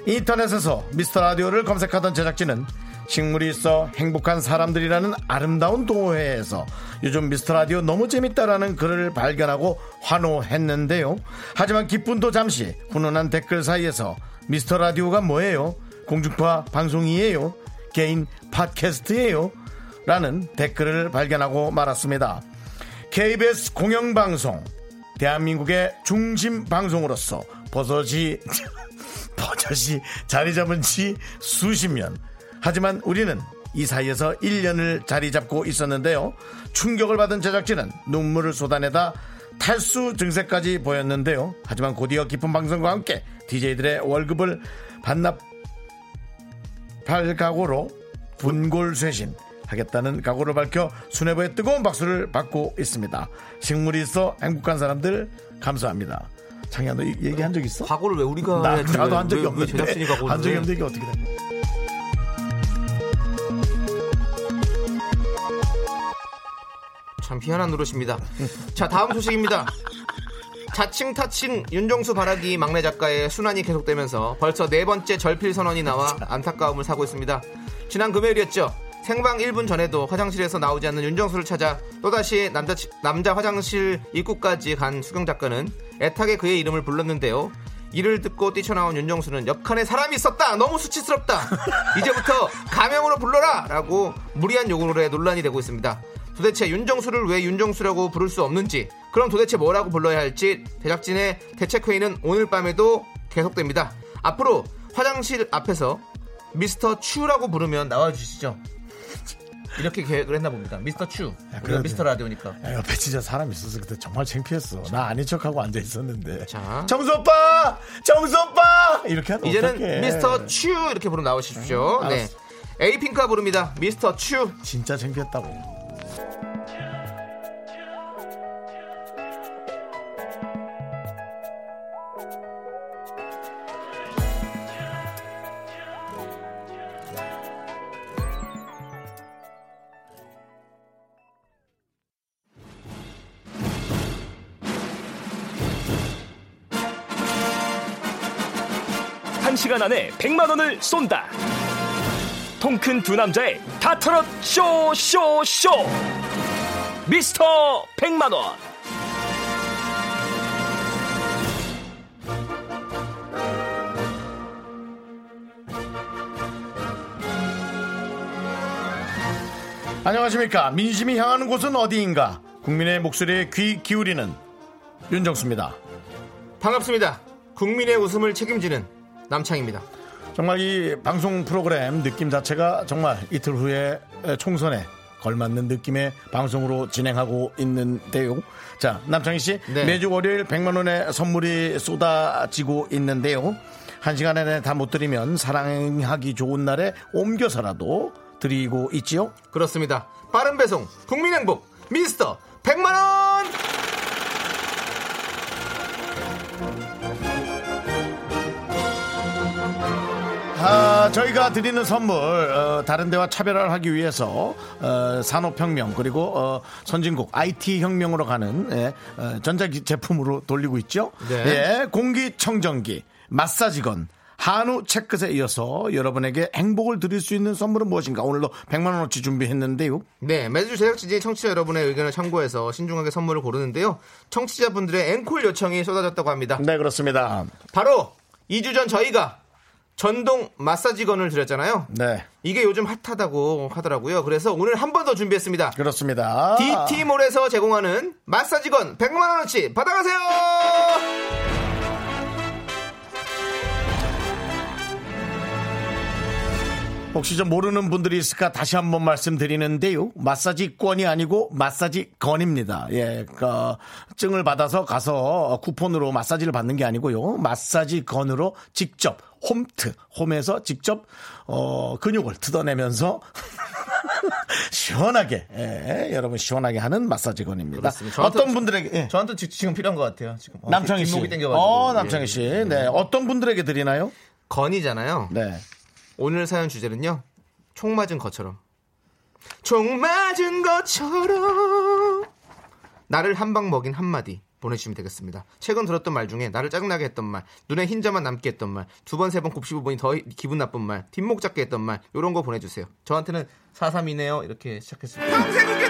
인터넷에서 미스터 라디오를 검색하던 제작진은 식물이 있어 행복한 사람들이라는 아름다운 도회에서 요즘 미스터 라디오 너무 재밌다라는 글을 발견하고 환호했는데요. 하지만 기쁨도 잠시 훈훈한 댓글 사이에서 미스터 라디오가 뭐예요? 공중파 방송이에요? 개인 팟캐스트예요? 라는 댓글을 발견하고 말았습니다. KBS 공영방송 대한민국의 중심 방송으로서 버섯이 버젓이 자리 잡은 지 수십 년 하지만 우리는 이 사이에서 1년을 자리 잡고 있었는데요 충격을 받은 제작진은 눈물을 쏟아내다 탈수 증세까지 보였는데요 하지만 곧이어 깊은 방송과 함께 DJ들의 월급을 반납할 각오로 분골쇄신 하겠다는 각오를 밝혀 수뇌부의 뜨거운 박수를 받고 있습니다. 식물이 있어 행복한 사람들 감사합니다. 창희야 너 이- 얘기한 적 있어? 각오를 왜 우리가 나? 나도 왜- 한 적이 없는데 한 적이 해? 없는데 이게 어떻게 된 참 희한한 노릇입니다. 자, 다음 소식입니다. 자칭 타칭 윤정수 바라기 막내 작가의 순환이 계속되면서 벌써 네 번째 절필 선언이 나와 안타까움을 사고 있습니다. 지난 금요일이었죠. 생방 1분 전에도 화장실에서 나오지 않는 윤정수를 찾아 또다시 남자, 남자 화장실 입구까지 간 수경 작가는 애타게 그의 이름을 불렀는데요. 이를 듣고 뛰쳐나온 윤정수는 옆칸에 사람이 있었다! 너무 수치스럽다! 이제부터 가명으로 불러라! 라고 무리한 요구로 논란이 되고 있습니다. 도대체 윤정수를 왜 윤정수라고 부를 수 없는지, 그럼 도대체 뭐라고 불러야 할지 제작진의 대책회의는 오늘 밤에도 계속됩니다. 앞으로 화장실 앞에서 미스터 추라고 부르면 나와주시죠. 이렇게 계획을 했나 봅니다. 미스터 추. 우리가 그래도- 미스터 라디오니까. 야, 옆에 진짜 사람 있어서 그때 정말 창피했어. 나 아닌 척하고 앉아 있었는데. 자. 정수 오빠, 정수 오빠 이렇게 하면 이제는 어떡해. 미스터 추 이렇게 부르면 나오십시오. 음, 네. 에이핑크가 부릅니다. 미스터 추. 진짜 창피했다고. 한시간 안에 100만 원을 쏜다. 통 큰 두 남자의 다트롯 쇼쇼쇼. 미스터 100만 원. 안녕하십니까. 민심이 향하는 곳은 어디인가. 국민의 목소리에 귀 기울이는 윤정수입니다. 반갑습니다. 국민의 웃음을 책임지는 남창입니다. 정말 이 방송 프로그램 느낌 자체가 정말 이틀 후에 총선에 걸맞는 느낌의 방송으로 진행하고 있는데요. 자, 남창희 씨. 네. 매주 월요일 100만 원의 선물이 쏟아지고 있는데요. 한 시간 안에 다 못 드리면 사랑하기 좋은 날에 옮겨서라도 드리고 있지요. 그렇습니다. 빠른 배송 국민행복 미스터 100만 원. 아, 저희가 드리는 선물 어, 다른 데와 차별화를 하기 위해서 어, 산업혁명 그리고 어, 선진국 IT 혁명으로 가는 예, 어, 전자기 제품으로 돌리고 있죠. 네. 예, 공기청정기, 마사지건. 한우 체크에 이어서 여러분에게 행복을 드릴 수 있는 선물은 무엇인가 오늘도 100만 원어치 준비했는데요. 네, 매주 제작진이 청취자 여러분의 의견을 참고해서 신중하게 선물을 고르는데요. 청취자분들의 앵콜 요청이 쏟아졌다고 합니다. 네 그렇습니다. 바로 2주 전 저희가 전동 마사지건을 드렸잖아요. 네 이게 요즘 핫하다고 하더라고요. 그래서 오늘 한 번 더 준비했습니다. 그렇습니다. DT몰에서 제공하는 마사지건 100만 원어치 받아가세요. 혹시 좀 모르는 분들이 있을까 다시 한번 말씀드리는데요. 마사지권이 아니고 마사지건입니다. 예, 그 증을 받아서 가서 쿠폰으로 마사지를 받는 게 아니고요. 마사지건으로 직접 홈트, 홈에서 직접 어, 근육을 뜯어내면서 시원하게 예, 여러분 시원하게 하는 마사지건입니다. 저한테- 어떤 분들에게 예. 저한테 지- 지금 필요한 것 같아요. 지금 어, 남창희 씨. 어 남창희 씨, 예. 네 어떤 분들에게 드리나요? 건이잖아요. 네. 오늘 사연 주제는요. 총 맞은 것처럼. 총 맞은 것처럼. 나를 한 방 먹인 한마디 보내주시면 되겠습니다. 최근 들었던 말 중에 나를 짜증나게 했던 말, 눈에 흰자만 남게 했던 말, 두 번, 세 번 곱씹어 보니 더 기분 나쁜 말, 뒷목 잡게 했던 말, 요런 거 보내주세요. 저한테는 4-3이네요. 이렇게 시작했습니다.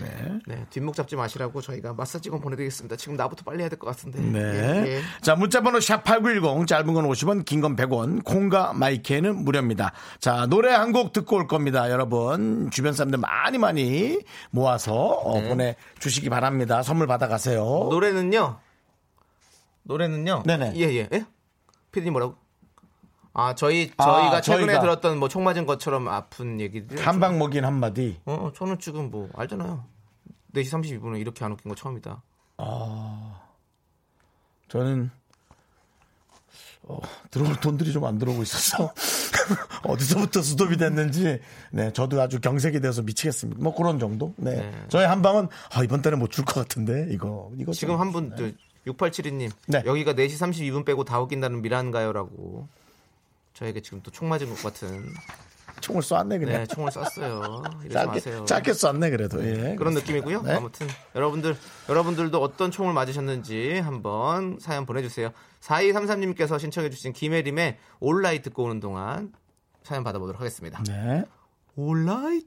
네. 네, 뒷목 잡지 마시라고 저희가 마사지건 보내드리겠습니다. 지금 나부터 빨리 해야 될 것 같은데. 네. 예, 예. 자, 문자번호 샵8910, 짧은 건 50원, 긴 건 100원, 콩과 마이케는 무료입니다. 자, 노래 한 곡 듣고 올 겁니다. 여러분, 주변 사람들 많이 많이 모아서 어, 네. 보내주시기 바랍니다. 선물 받아가세요. 노래는요. 노래는요. 네네. 예, 예. 예? 피디님 뭐라고? 아, 저희 아, 저희가 최근에 저희가. 들었던 뭐 총 맞은 것처럼 아픈 얘기들. 한방 먹인 한마디. 어, 저는 지금 뭐 알잖아요. 4시 32분에 이렇게 안 웃긴 거 처음이다. 저는 어, 들어올 돈들이 좀 안 들어오고 있어서 어디서부터 수도비 됐는지 네 저도 아주 경색이 돼서 미치겠습니다. 뭐 그런 정도. 네, 네. 저희 한 방은 아, 이번 달에 못 줄 것 같은데 이거 이거 지금 좀- 한 분, 6872님. 네. 여기가 4시 32분 빼고 다 웃긴다는 미란가요라고. 저에게 지금 또 총 맞은 것 같은. 총을 쏘았네 그냥. 네, 총을 쐈어요. 이러지 짧게 마세요. 짧게 쐈네 그래도. 예. 그런 느낌이고요. 네. 아무튼 여러분들 여러분들도 어떤 총을 맞으셨는지 한번 사연 보내주세요. 4233님께서 신청해주신 김혜림의 온라이 듣고 오는 동안 사연 받아보도록 하겠습니다. 네. 온라이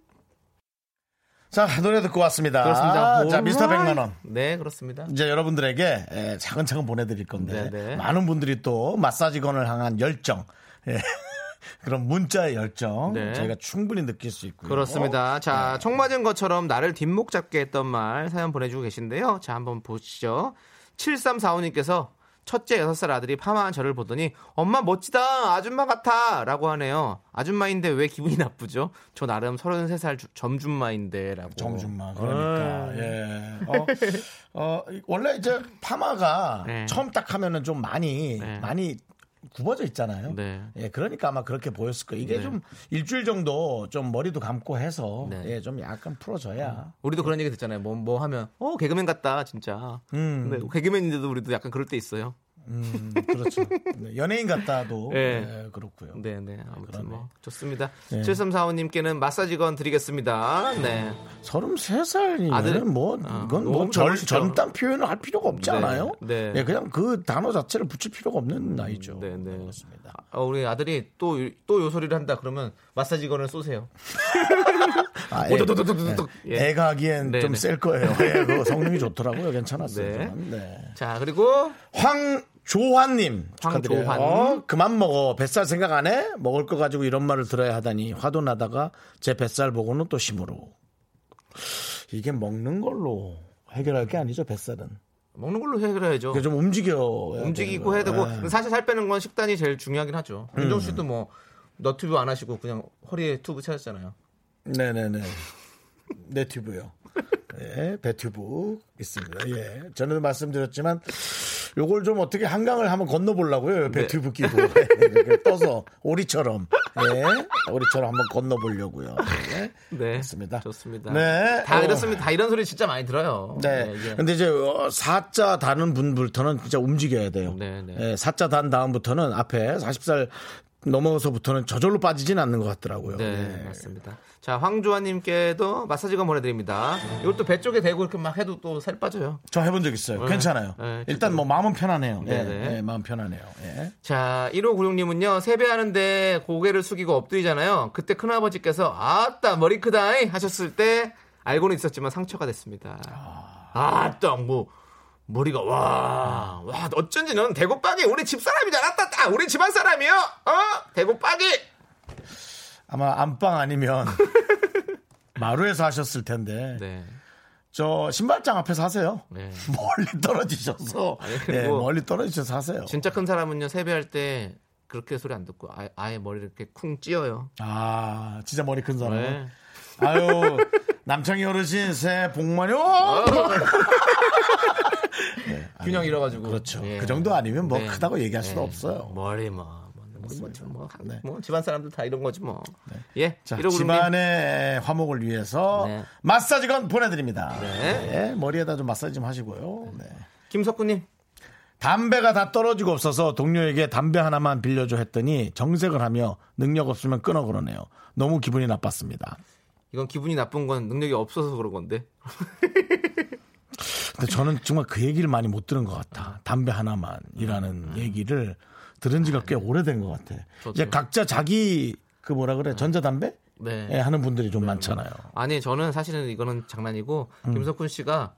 자 노래 듣고 왔습니다. 그렇습니다. 자 미스터. 100만 원. 네 그렇습니다. 이제 여러분들에게 에, 차근차근 보내드릴 건데 네, 네. 많은 분들이 또 마사지건을 향한 열정 예. 그런 문자의 열정 네. 저희가 충분히 느낄 수 있고요. 그렇습니다. 네. 자, 총 맞은 것처럼 나를 뒷목 잡게 했던 말 사연 보내주고 계신데요. 자, 한번 보시죠. 7345님께서 첫째 6살 아들이 파마한 저를 보더니 엄마 멋지다 아줌마 같아 라고 하네요. 아줌마인데 왜 기분이 나쁘죠? 저 나름 33살 주- 점준마인데 라고. 정준마 그러니까 아. 예. 어, 어, 원래 이제 파마가 네. 처음 딱 하면은 좀 많이 네. 많이 굽어져 있잖아요. 네. 예, 그러니까 아마 그렇게 보였을 거예요. 이게 네. 좀 일주일 정도 좀 머리도 감고 해서 네. 예, 좀 약간 풀어져야. 우리도 그런 얘기 듣잖아요. 뭐, 뭐 하면, 어, 개그맨 같다, 진짜. 음. 근데 개그맨인데도 우리도 약간 그럴 때 있어요. 음, 그렇죠. 네, 연예인 같다도 네. 예, 그렇고요. 네, 네. 아무튼 그러네. 뭐, 좋습니다. 네. 7345님께는 마사지건 드리겠습니다. 네. 33살이면 아들- 뭐 아, 이건 너무 뭐 절, 젊으시죠. 젊다는 표현을 할 필요가 없지 네, 않아요? 네. 예, 그냥 그 단어 자체를 붙일 필요가 없는 나이죠. 네, 네. 그렇습니다. 어, 우리 아들이 또, 또 요 소리를 한다 그러면 마사지건을 쏘세요. 아, 오도도도도도도. 애, 예. 애가 하기엔 네, 좀 네. 셀 거예요. 예, 그 성능이 좋더라고요. 괜찮았어요. 네. 네. 자, 그리고 황 조환님 축하드려요. 황조환. 어, 그만 먹어. 뱃살 생각 안 해? 먹을 거 가지고 이런 말을 들어야 하다니 화도 나다가 제 뱃살 보고는 또 심으로. 이게 먹는 걸로 해결할 게 아니죠. 뱃살은. 먹는 걸로 해결해야죠. 좀 움직여. 움직이고 해야 되고 네. 사실 살 빼는 건 식단이 제일 중요하긴 하죠. 음. 윤정 씨도 뭐 너튜브 안 하시고 그냥 허리에 튜브 찾았잖아요. 네네네. 내 튜브요. 예, 배튜브 있습니다. 예. 저는 말씀드렸지만 요걸 좀 어떻게 한강을 한번 건너보려고요. 배튜브 끼고 이렇게 떠서 오리처럼 예, 오리처럼 한번 건너보려고요. 예. 네. 맞습니다. 좋습니다. 네. 다 어. 이렇습니다. 다 이런 소리 진짜 많이 들어요. 네. 예. 근데 이제 어, 사자 다는 분부터는 진짜 움직여야 돼요. 네, 네. 예, 사자 단 다음부터는 앞에 40살 넘어서부터는 저절로 빠지진 않는 것 같더라고요. 네, 예. 맞습니다. 자, 황조아님께도 마사지건 보내드립니다. 이것도 배 쪽에 대고 이렇게 막 해도 또 살 빠져요. 저 해본 적 있어요. 네. 괜찮아요. 네, 일단 뭐 마음은 편하네요. 예, 네네. 예, 마음 편하네요. 예. 자, 1596님은요, 세배하는데 고개를 숙이고 엎드리잖아요. 그때 큰아버지께서, 아따, 머리 크다잉 하셨을 때, 알고는 있었지만 상처가 됐습니다. 아따, 뭐, 머리가, 와, 와, 어쩐지 너는 대구빵이 우리 집사람이잖아, 따따! 우리 집안 사람이요! 어? 대구빵이! 아마 안방 아니면 마루에서 하셨을 텐데 네. 저 신발장 앞에서 하세요. 네. 멀리 떨어지셔서 아니, 예, 그리고 멀리 떨어지셔서 하세요. 진짜 큰 사람은요, 세배할 때, 그렇게 소리 안 듣고, 아예, 아예 머리를 이렇게 쿵 찧어요. 아 진짜 머리 큰 사람. 네. 아유 남창희 어르신 새해 복 많이. 오! 균형 잃어가지고. 그렇죠. 예. 그 정도 아니면 뭐 네. 크다고 얘기할 수도 네. 없어요. 머리 뭐, 뭐, 뭐, 뭐, 뭐, 네. 뭐, 집안 사람들 다 이런 거지 뭐. 예, 자, 1596님. 집안의 화목을 위해서 네. 마사지건 보내드립니다. 네. 예, 머리에다 좀 마사지 좀 하시고요. 네. 김석구님. 담배가 다 떨어지고 없어서 동료에게 담배 하나만 빌려줘 했더니 정색을 하며 능력 없으면 끊어 그러네요. 너무 기분이 나빴습니다. 이건 기분이 나쁜 건 능력이 없어서 그런 건데. 근데 저는 정말 그 얘기를 많이 못 들은 것 같아. 담배 하나만이라는 얘기를 들은 지가 꽤 오래된 것 같아. 이제 각자 자기 그 뭐라 그래 전자담배 네. 예, 하는 분들이 좀 많잖아요. 아니 저는 사실은 이거는 장난이고 음. 김석훈 씨가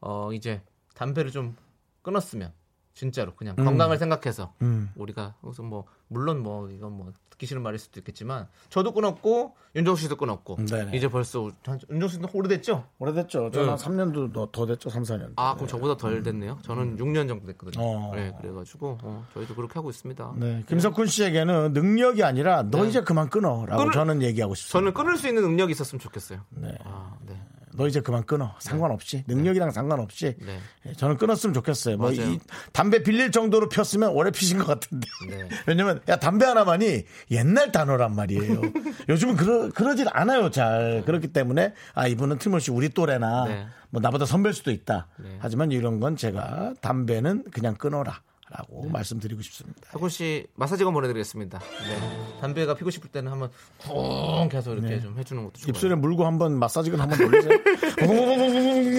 어 이제 담배를 좀 끊었으면 진짜로 그냥 음. 건강을 생각해서 음. 우리가 무슨 뭐 물론 뭐 이건 뭐 듣기 싫은 말일 수도 있겠지만 저도 끊었고 윤정수 씨도 끊었고 네네. 이제 벌써 한- 윤정수 씨도 오래됐죠? 오래됐죠. 저는 네. 한 3년도 더, 더 됐죠. 3, 4년. 아 그럼 저보다 덜 됐네요. 저는 6년 정도 됐거든요. 어. 네 그래가지고 어, 저희도 그렇게 하고 있습니다. 네. 김석훈 씨에게는 능력이 아니라 너 네. 이제 그만 끊어라고 끊을- 저는 얘기하고 싶습니다. 저는 끊을 수 있는 능력이 있었으면 좋겠어요. 네. 아, 네. 너 이제 그만 끊어. 상관없이 능력이랑 상관없이 네. 예, 저는 끊었으면 좋겠어요. 뭐. 이 담배 빌릴 정도로 폈으면 오래 피신 것 같은데. 네. 왜냐면 야 담배 하나만이 옛날 단어란 말이에요. 요즘은 그러 그러질 않아요. 잘 그렇기 때문에 아 이분은 틀림없이 우리 또래나 네. 뭐 나보다 선배일 수도 있다. 네. 하지만 이런 건 제가 담배는 그냥 끊어라. 라고 네. 말씀드리고 싶습니다. 석훈 씨 마사지건 보내드리겠습니다. 네. 담배가 피고 싶을 때는 한번 쿵 해서 이렇게 네. 좀 해주는 것도 좋아요. 입술에 물고 한번 마사지건 한번 돌리세요.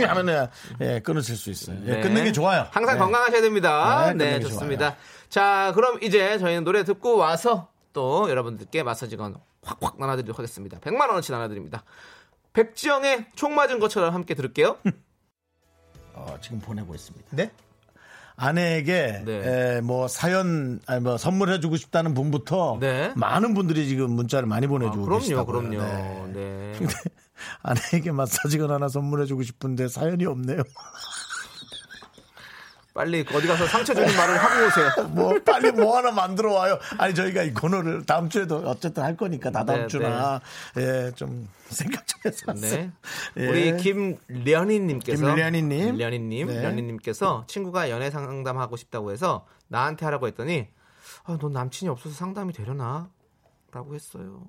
하면은 예, 끊어질 수 있어요. 예, 네. 끊는 게 좋아요. 항상 네. 건강하셔야 됩니다. 네, 네, 좋습니다. 자, 그럼 이제 저희는 노래 듣고 와서 또 여러분들께 마사지건 확확 나눠드리도록 하겠습니다. 100만 원어치 나눠드립니다. 백지영의 총 맞은 것처럼 함께 들을게요. 어, 지금 보내고 있습니다. 네? 아내에게 네. 에, 뭐 사연 아니 뭐 선물해 주고 싶다는 분부터 네. 많은 분들이 지금 문자를 많이 아, 보내주고 그럼요, 계시다고요. 그럼요. 네. 네. 근데 아내에게 마사지건 하나 선물해 주고 싶은데 사연이 없네요. 빨리 어디 가서 상처 주는 말을 하고 오세요. 뭐 빨리 뭐 하나 만들어 와요. 아니 저희가 이 코너를 다음 주에도 어쨌든 할 거니까 다다음 네, 주나 예, 좀 생각 좀 해서. 네. 예. 우리 김련희님께서 김련희님. 련희님, 네. 련희님께서 친구가 연애 상담하고 싶다고 해서 나한테 하라고 했더니 아, 넌 남친이 없어서 상담이 되려나? 라고 했어요.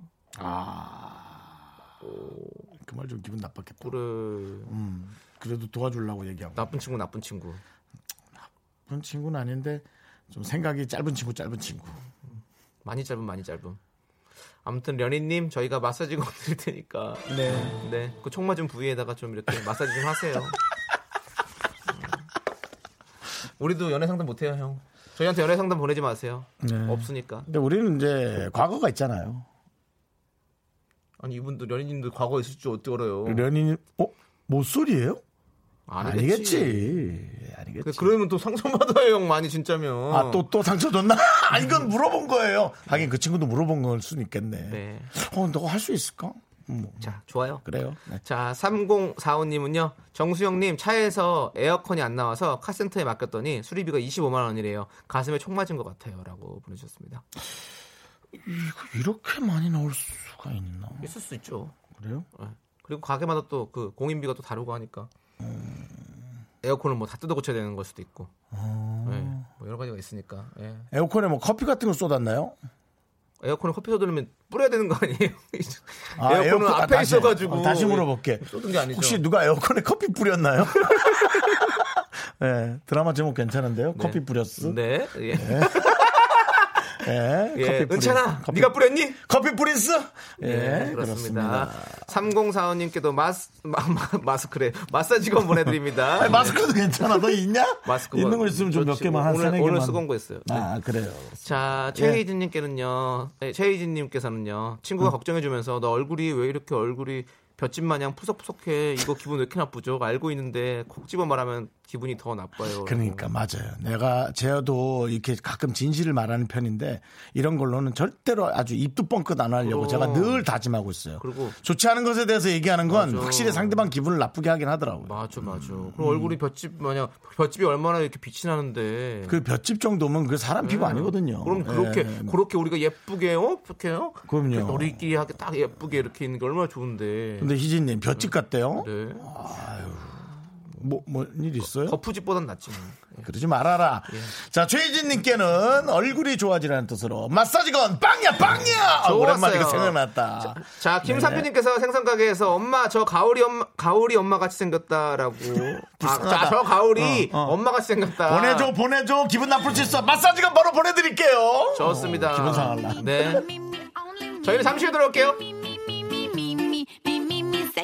그말 좀 기분 나빴겠다. 그래. 음, 그래도 도와주려고 얘기하고. 나쁜 친구, 나쁜 친구. 나쁜 친구는 아닌데 좀 생각이 짧은 친구, 짧은 친구. 많이 짧은, 많이 짧은. 아무튼 련희님 저희가 마사지건 드릴 테니까 네. 네, 그 총 맞은 부위에다가 좀 이렇게 마사지 좀 하세요. 음. 우리도 연애 상담 못해요, 형. 저희한테 연애 상담 보내지 마세요. 네. 없으니까. 근데 우리는 이제 과거가 있잖아요. 아니 이분도 연인님들 과거 있을 줄 어떻게 알아요? 연인이 어? 모쏠이에요? 아니겠지. 아니겠지. 아니겠지. 근데 그러면 또 상처받아요, 형 많이 진짜면. 아, 또, 또 상처 줬나? 아, 이건 물어본 거예요. 하긴 그 친구도 물어본 걸 수는 있겠네. 네. 어, 너가 할 수 있을까? 음, 자, 좋아요. 그래요. 네. 자, 3045님은요. 정수영님 차에서 에어컨이 안 나와서 카센터에 맡겼더니 수리비가 25만 원이래요. 가슴에 총 맞은 것 같아요.라고 보내주셨습니다. 이거 이렇게 많이 나올 수가 있나? 있을 수 있죠. 그래요? 네. 그리고 가게마다 또 그 공인비가 또 다르고 하니까 음. 에어컨을 뭐 다 뜯어 고쳐야 되는 걸 수도 있고. 어. 네. 뭐 여러 가지가 있으니까. 예. 에어컨에 뭐 커피 같은 거 쏟았나요? 에어컨에 커피 쏟으면 뿌려야 되는 거 아니에요? 아, 에어컨은 에어컨- 아, 앞에 다시, 있어가지고 어, 다시 물어볼게. 쏟은 게 아니죠. 혹시 누가 에어컨에 커피 뿌렸나요? 네, 드라마 제목 괜찮은데요? 커피 뿌렸어? 네. 예. 예, 예, 은찬아, 커피- 네가 뿌렸니? 커피 뿌린스? 예, 네, 그렇습니다. 3045님께도 마스, 마, 마, 스크래 마사지건 보내드립니다. 아니, 마스크도 괜찮아. 너 있냐? 마스크 있는 거 있으면 좀 몇. 개만 한 오늘. 오늘 쓰고 온 거 있어요. 네. 아, 그래요. 자, 예. 최희진님께는요, 네, 최희진님께서는요, 친구가 음. 걱정해주면서 너 얼굴이 왜 이렇게 얼굴이 볕집 마냥 푸석푸석해. 이거 기분 왜 이렇게 나쁘죠? 알고 있는데 콕 집어 말하면 기분이 더 나빠요. 그러니까 맞아요. 내가 제어도 이렇게 가끔 진실을 말하는 편인데 이런 걸로는 절대로 아주 입도 뻥끗 안 하려고 그럼. 제가 늘 다짐하고 있어요. 그리고 좋지 않은 것에 대해서 얘기하는 건 맞아. 확실히 상대방 기분을 나쁘게 하긴 하더라고요. 맞아, 맞아. 음. 그리고 얼굴이 볕집 마냥 볕집이 얼마나 이렇게 빛이 나는데. 그 볏집 정도면 그 사람 피부 네. 아니거든요. 그럼 그렇게 예. 그렇게 우리가 예쁘게요, 이렇게요. 그럼요. 우리끼리 하게 딱 예쁘게 이렇게 있는 게 얼마나 좋은데. 근데 희진님 볏집 같대요. 네. 뭐, 뭐, 일 있어요? 거푸집보단 낫지. 뭐. 그러지 말아라. 예. 자, 최희진님께는 얼굴이 좋아지라는 뜻으로 마사지건 빵야, 빵야! 아. 오랜만에 이거 생각났다. 자, 김상표님께서 생선가게에서 엄마 저 가오리 엄마 가오리 엄마 같이 생겼다라고. 아. 자, 저 가오리 어, 어. 엄마 같이 생겼다. 보내줘, 보내줘. 기분 나쁠 수 있어. 마사지건 바로 보내드릴게요. 좋습니다. 어, 기분 상할라. 네. 저희는 잠시 후에 돌아올게요.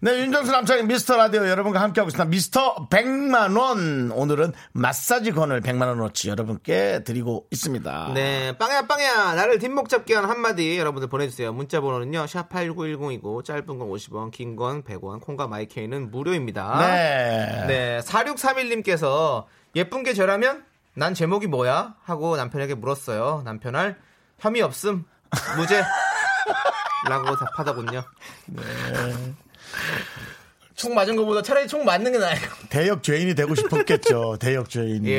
네, 윤정수 남창의 미스터 라디오 여러분과 함께하고 있습니다. 미스터 100만원. 오늘은 마사지건을 100만원어치 여러분께 드리고 있습니다. 네, 빵야 빵야 나를 뒷목 잡게 한 한마디 여러분들 보내주세요. 문자 번호는요 샵 #8910이고 짧은 건 50원, 긴 건 100원, 콩과 마이케이는 무료입니다. 네. 네, 4631님께서 예쁜 게 저라면 난 제목이 뭐야 하고 남편에게 물었어요. 남편알 혐의 없음 무죄. 라고 답하더군요. 네. 총 맞은 것보다 차라리 총 맞는 게 나아요. 대역 죄인이 되고 싶었겠죠. 대역 죄인이. 예,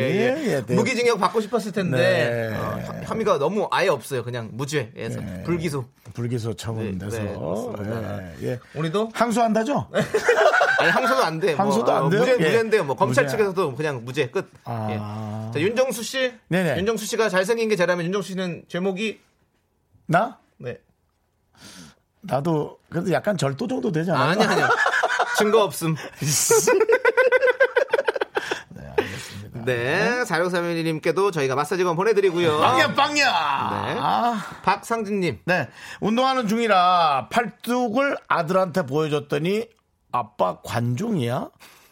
예. 대역- 무기징역 받고 싶었을 텐데 네. 어, 혐- 혐의가 너무 아예 없어요. 그냥 무죄에서 불기소. 불기소 처분돼서. 네, 네. 예, 예. 우리도 항소한다죠? 아니 항소도 안 돼. 항소도 안 돼요? 무죄, 예. 무죄인데요. 뭐 검찰 무죄. 측에서도 그냥 무죄 끝. 아. 예. 자, 윤정수 씨. 네네. 윤정수 씨가 잘생긴 게 잘하면 윤정수 씨는 제목이 나? 네. 나도 그래도 약간 절도 정도 되지 않아요? 아니 아니요. 증거 없음. 네, 4631님께도 저희가 마사지건 보내드리고요. 빵야 빵야. 네. 아. 박상진님. 네. 운동하는 중이라 팔뚝을 아들한테 보여줬더니 아빠 관중이야?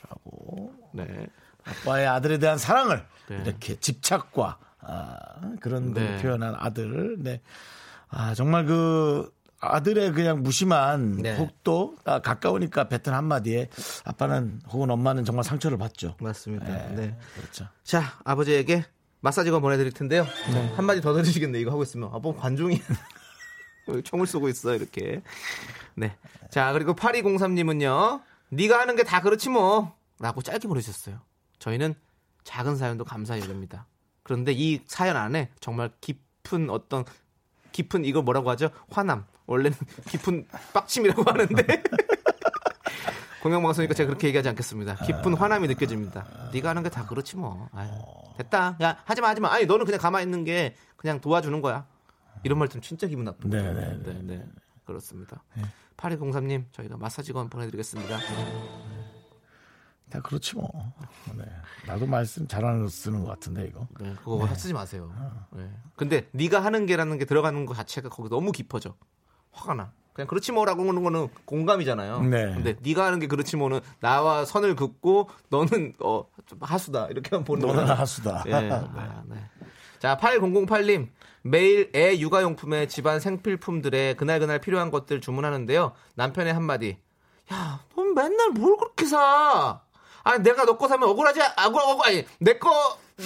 라고. 네. 아빠의 아들에 대한 사랑을 네. 이렇게 집착과 아, 그런 걸 네. 표현한 아들. 네. 아, 정말 그 아들의 그냥 무심한 네. 혹도 아, 가까우니까 뱉은 한마디에 아빠는 혹은 엄마는 정말 상처를 받죠. 맞습니다. 네. 네. 그렇죠. 자, 아버지에게 마사지건 보내드릴 텐데요. 네. 한마디 더 들으시겠네. 이거 하고 있으면. 아, 뭐 관중이. 왜 총을 쏘고 있어, 이렇게. 네. 자, 그리고 8203님은요. 네가 하는 게 다 그렇지 뭐. 라고 짧게 보내주셨어요. 저희는 작은 사연도 감사히 여깁니다. 그런데 이 사연 안에 정말 깊은 어떤 깊은 이걸 뭐라고 하죠? 화남. 원래는 깊은 빡침이라고 하는데 공영방송이니까 제가 그렇게 얘기하지 않겠습니다. 깊은 화남이 느껴집니다. 네가 하는 게 다 그렇지 뭐. 아유, 됐다. 야 하지마 하지마. 아니 너는 그냥 가만히 있는 게 그냥 도와주는 거야. 이런 말 들으면 진짜 기분 나쁩니다. 네, 네, 네, 네. 그렇습니다. 8203님 저희가 마사지건 보내드리겠습니다. 다 그렇지 뭐. 네. 나도 말씀 잘하는 거 쓰는 것 같은데 이거. 네, 그거 쓰지 마세요. 네. 근데 네가 하는 게라는 게 들어가는 것 자체가 거기 너무 깊어져. 화가 나. 그냥 그렇지 뭐라고 하는 거는 공감이잖아요. 네. 근데 네가 하는 게 그렇지 뭐는 나와 선을 긋고 너는 어, 좀 하수다 이렇게만 보는 너는 거예요. 하수다. 예. 아, 네. 자, 8008님. 매일 애 육아용품에 집안 생필품들에 그날그날 필요한 것들 주문하는데요. 남편의 한마디. 야, 넌 맨날 뭘 그렇게 사? 아니, 내가 너 거 사면 억울하지, 억울, 억울, 아니, 내 거,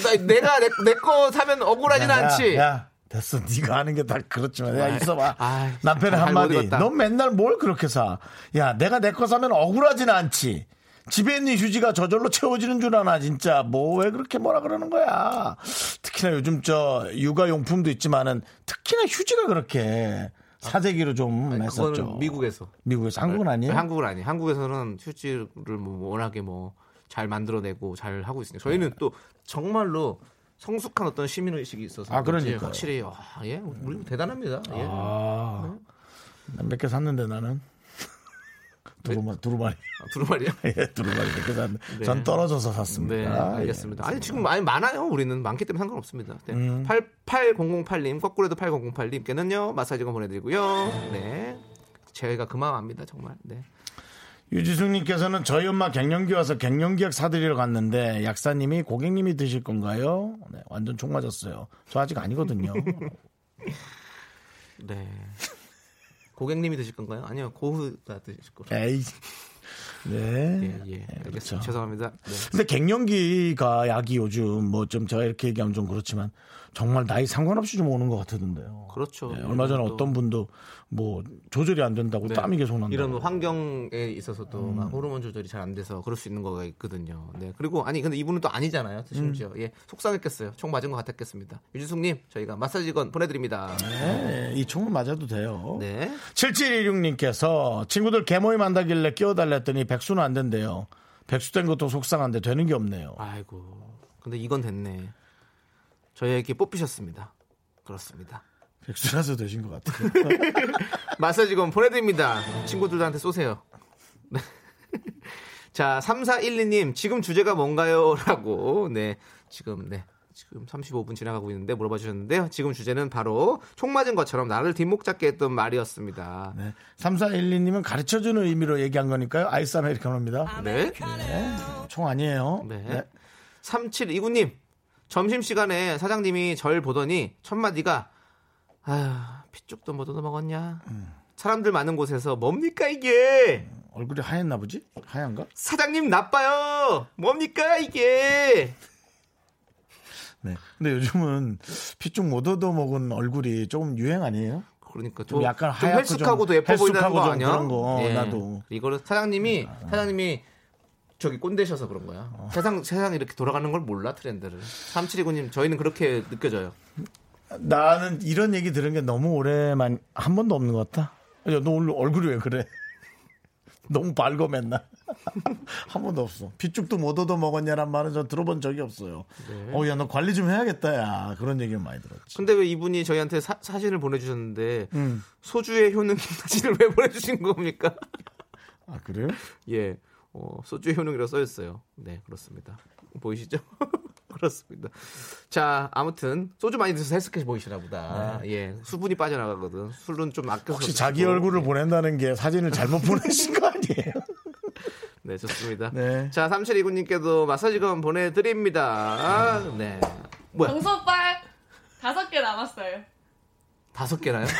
나, 내가 내거 사면 억울하진 야, 않지. 야, 야, 됐어. 네가 하는 게 다 그렇지만 야 아이, 있어봐. 아이, 남편의 잘 한마디. 넌 맨날 뭘 그렇게 사? 야, 내가 내 거 사면 억울하진 않지. 집에 있는 휴지가 저절로 채워지는 줄 아나 진짜 뭐 왜 그렇게 뭐라 그러는 거야 특히나 요즘 저 육아용품도 있지만은 특히나 휴지가 그렇게 사재기로 좀 아니, 했었죠 미국에서. 미국에서 한국은 아니에요 한국은 아니. 한국에서는 휴지를 뭐 워낙에 뭐 잘 만들어내고 잘 하고 있으니까 저희는 또 정말로 성숙한 어떤 시민 의식이 있어서 아, 그런지 그러니까요. 확실히 와, 예, 우리 대단합니다. 예. 아, 몇개 샀는데 나는 두루마리 두루마리 아, 두루마리요? 예, 두루마리 몇개 샀는데 네. 전 떨어져서 샀습니다 네, 아, 알겠습니다. 예. 아니 지금 많이 많아요. 우리는 많기 때문에 상관없습니다. 네. 음. 88008님 거꾸로도 8008님께는요 마사지건 보내드리고요. 네, 그 마음 압니다 정말. 네. 유지숙님께서는 저희 엄마 갱년기 와서 갱년기약 사드리러 갔는데 약사님이 고객님이 드실 건가요? 네, 완전 총 맞았어요. 저 아직 아니거든요. 네. 고객님이 드실 건가요? 아니요 고흐가 드실 거예요. 에이. 네. 예, 예. 알겠습니다. 그렇죠. 죄송합니다. 네. 근데 갱년기가 약이 요즘 뭐 좀 제가 이렇게 얘기하면 좀 그렇지만 정말 나이 상관없이 좀 오는 것 같던데요. 그렇죠. 네, 얼마 전에 또 어떤 분도 뭐 조절이 안 된다고 네. 땀이 계속 난다. 이런 환경에 있어서도 음. 막 호르몬 조절이 잘 안 돼서 그럴 수 있는 거가 있거든요. 네. 그리고 아니 근데 이분은 또 아니잖아요. 심지어 음. 예 속상했겠어요. 총 맞은 것 같았겠습니다. 유지숙님 저희가 마사지건 보내드립니다. 네, 이 총은 맞아도 돼요. 네. 7716님께서 친구들 개모임 한다길래 끼워달랬더니 백수는 안 된대요. 백수 된 것도 속상한데 되는 게 없네요. 아이고. 근데 이건 됐네. 저희에게 뽑히셨습니다. 그렇습니다. 백수라서 되신 것 같아요. 마사지건 보내드립니다. 친구들한테 쏘세요. 네. 자, 3412님, 지금 주제가 뭔가요? 라고, 네, 지금, 네. 지금 35분 지나가고 있는데 물어봐 주셨는데요. 지금 주제는 바로 총 맞은 것처럼 나를 뒷목 잡게 했던 말이었습니다. 네. 3412님은 가르쳐주는 의미로 얘기한 거니까요. 아이스 아메리카노입니다. 네. 총 아니에요. 네. 네. 3729님, 점심시간에 사장님이 절 보더니 첫마디가, 아휴, 피쪽도 못 얻어먹었냐? 사람들 많은 곳에서 뭡니까 이게? 얼굴이 하얗나 보지? 하얀가? 사장님 나빠요! 뭡니까 이게? 네. 근데 요즘은 피쭉 못 얻어 먹은 얼굴이 조금 유행 아니에요? 그러니까 좀 좀 약간 좀 하얗고 헬쑥하고도 좀 예뻐 보이는 헬쑥하고 거좀 아니야? 그런 거, 예. 나도. 이거를 사장님이 사장님이 저기 꼰대셔서 그런 거야. 어. 세상 세상 이렇게 돌아가는 걸 몰라 트렌드를. 3729님 저희는 그렇게 느껴져요. 나는 이런 얘기 들은 게 너무 오래만 한 번도 없는 것 같다. 야, 너 오늘 얼굴이 왜 그래? 너무 밝어 맨날. 한 번도 없어. 빗죽도 못 얻어 먹었냐란 말은 전 들어본 적이 없어요. 네. 어, 야, 너 관리 좀 해야겠다, 야. 그런 얘기는 많이 들었지. 근데 왜 이분이 저희한테 사, 사진을 보내주셨는데 음. 소주의 효능 사진을 왜 보내주신 겁니까? 아, 그래요? 예, 어, 소주의 효능이라고 써있어요. 네, 그렇습니다. 보이시죠? 그렇습니다. 자, 아무튼 소주 많이 드셔서 헬스케 보이시나 보다. 예, 수분이 빠져나가거든. 술은 좀 아껴서. 네. 혹시. 자기 얼굴을 보낸다는 게 사진을 잘못 보내신 거 아니에요? 네, 좋습니다. 네. 자, 3729님께도 마사지건 보내드립니다. 네. 뭐야? 정수 오빠 다섯 개 남았어요. 다섯 개나요? 네,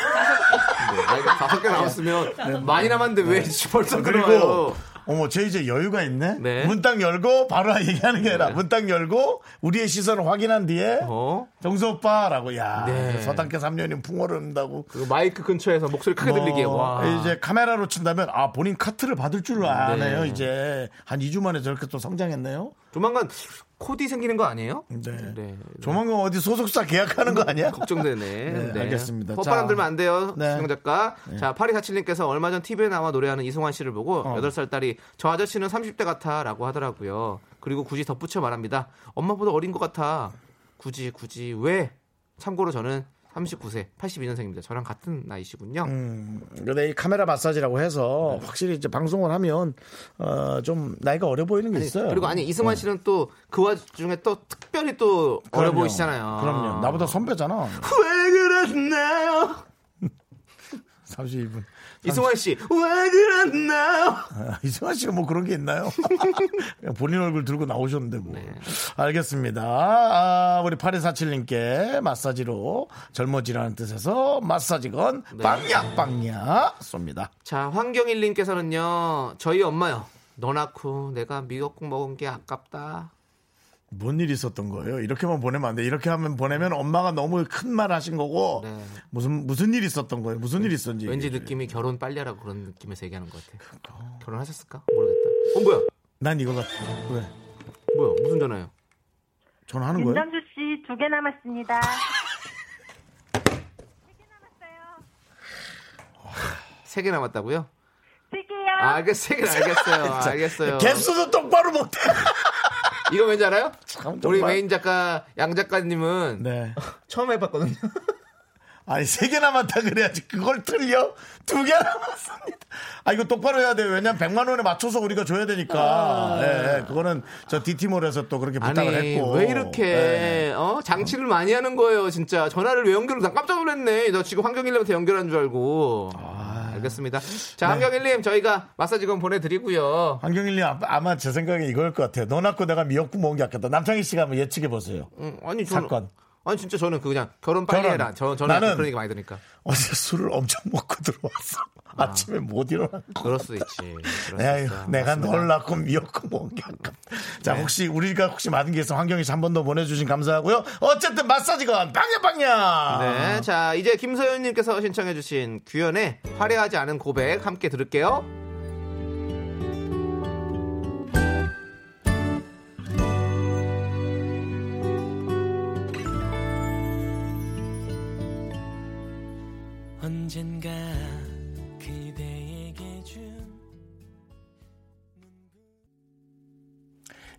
아, 이거 다섯 개 남았으면 많이 남았는데 왜 벌써 아, 그리고 그리고 어머, 쟤 이제 여유가 있네. 네. 문 딱 열고 바로 얘기하는 게 아니라 문 딱 열고 우리의 시선을 확인한 뒤에 어? 정수 오빠라고 야 네. 서당계 3년이면 풍어를 른다고 그 마이크 근처에서 목소리 크게 들리게 와. 이제 카메라로 친다면 아 본인 카트를 받을 줄 아네요 네. 이제 한 2주 만에 저렇게 또 성장했네요. 조만간 코디 생기는 거 아니에요? 네. 네. 조만간 어디 소속사 계약하는 거 아니야? 걱정되네. 네, 알겠습니다. 헛바람 자. 들면 안 돼요. 네. 수영 작가. 자, 8247님께서 얼마 전 TV에 나와 노래하는 이승환 씨를 보고 어. 8살 딸이 저 아저씨는 30대 같아 라고 하더라고요. 그리고 굳이 덧붙여 말합니다. 엄마보다 어린 것 같아. 굳이, 굳이, 왜? 참고로 저는 39세, 82년생입니다. 저랑 같은 나이시군요. 음, 근데 이 카메라 마사지라고 해서 확실히 이제 방송을 하면 어, 좀 나이가 어려 보이는 게 아니, 있어요. 그리고 아니 이승환 어. 씨는 또 그 와중에 또 특별히 또 어려 그럼요. 보이시잖아요. 그럼요. 나보다 선배잖아. 왜 그랬나요? 32분. 이승환 씨, 왜 그랬나요? 아, 이승환 씨가 뭐 그런 게 있나요? 본인 얼굴 들고 나오셨는데 뭐. 네. 알겠습니다. 아, 우리 8247님께 마사지로 젊어지라는 뜻에서 마사지건 네. 빵야 빵야 쏩니다. 자, 황경일님께서는요, 저희 엄마요. 너 낳고 내가 미역국 먹은 게 아깝다. 뭔 일이 있었던 거예요? 이렇게만 보내면 안 돼. 이렇게 하면 보내면 엄마가 너무 큰 말 하신 거고 네. 무슨 무슨 일이 있었던 거예요? 무슨 일이 있었는지. 왠지 얘기해 줘요. 느낌이 결혼 빨리 하라고 그런 느낌에서 얘기하는 것 같아요. 결혼하셨을까? 모르겠다. 어, 뭐야? 난 이거 같아. 왜? 뭐야? 무슨 전화요? 전화하는 거예요? 윤정수 씨두 개 남았습니다. 세 개 남았다고요? 세 개요. 아, 알겠, 세개 알겠어요. 알겠어요. 개수도 똑바로 못해. 이거 왠지 알아요? 우리 정말. 메인 작가, 양 작가님은 네. 처음 해봤거든요. 아니 세 개 남았다 그래야지 그걸 틀려 두 개 남았습니다. 아 이거 똑바로 해야 돼요. 왜냐면 100만 원에 맞춰서 우리가 줘야 되니까. 예, 예, 그거는 저 DT몰에서 또 그렇게 부탁을 아. 아니, 했고. 왜 이렇게, 예. 어? 장치를 많이 하는 거예요, 진짜. 전화를 왜 연결을, 난 깜짝 놀랐네. 너 지금 황경일님한테 연결한 줄 알고. 알겠습니다. 자, 네. 황경일님, 저희가 마사지건 보내드리고요. 황경일님 아- 아마 제 생각에 이걸 것 같아요. 너 낳고 내가 미역국 먹은 게 아깝다. 남창희 씨가 한번 예측해 보세요. 음, 아니, 저는. 사건. 아니, 진짜 저는 그 그냥 결혼 빨리 결혼. 해라. 저, 저는 나는- 그런 얘기 많이 들으니까. 어제 술을 엄청 먹고 들어왔어. 아. 침에 못 일어나. 그럴 수 있지. 그럴 수 에휴, 있어. 내가. 널 낳고 미역국 먹은 게 아깝다. 자, 네. 혹시 우리가 혹시 맞은 게 있으면 황경희 씨한번 더 보내주신 감사하고요. 어쨌든 마사지건 빵야빵야. 네, 자 이제 김소연님께서 신청해주신 규현의 화려하지 않은 고백 함께 들을게요.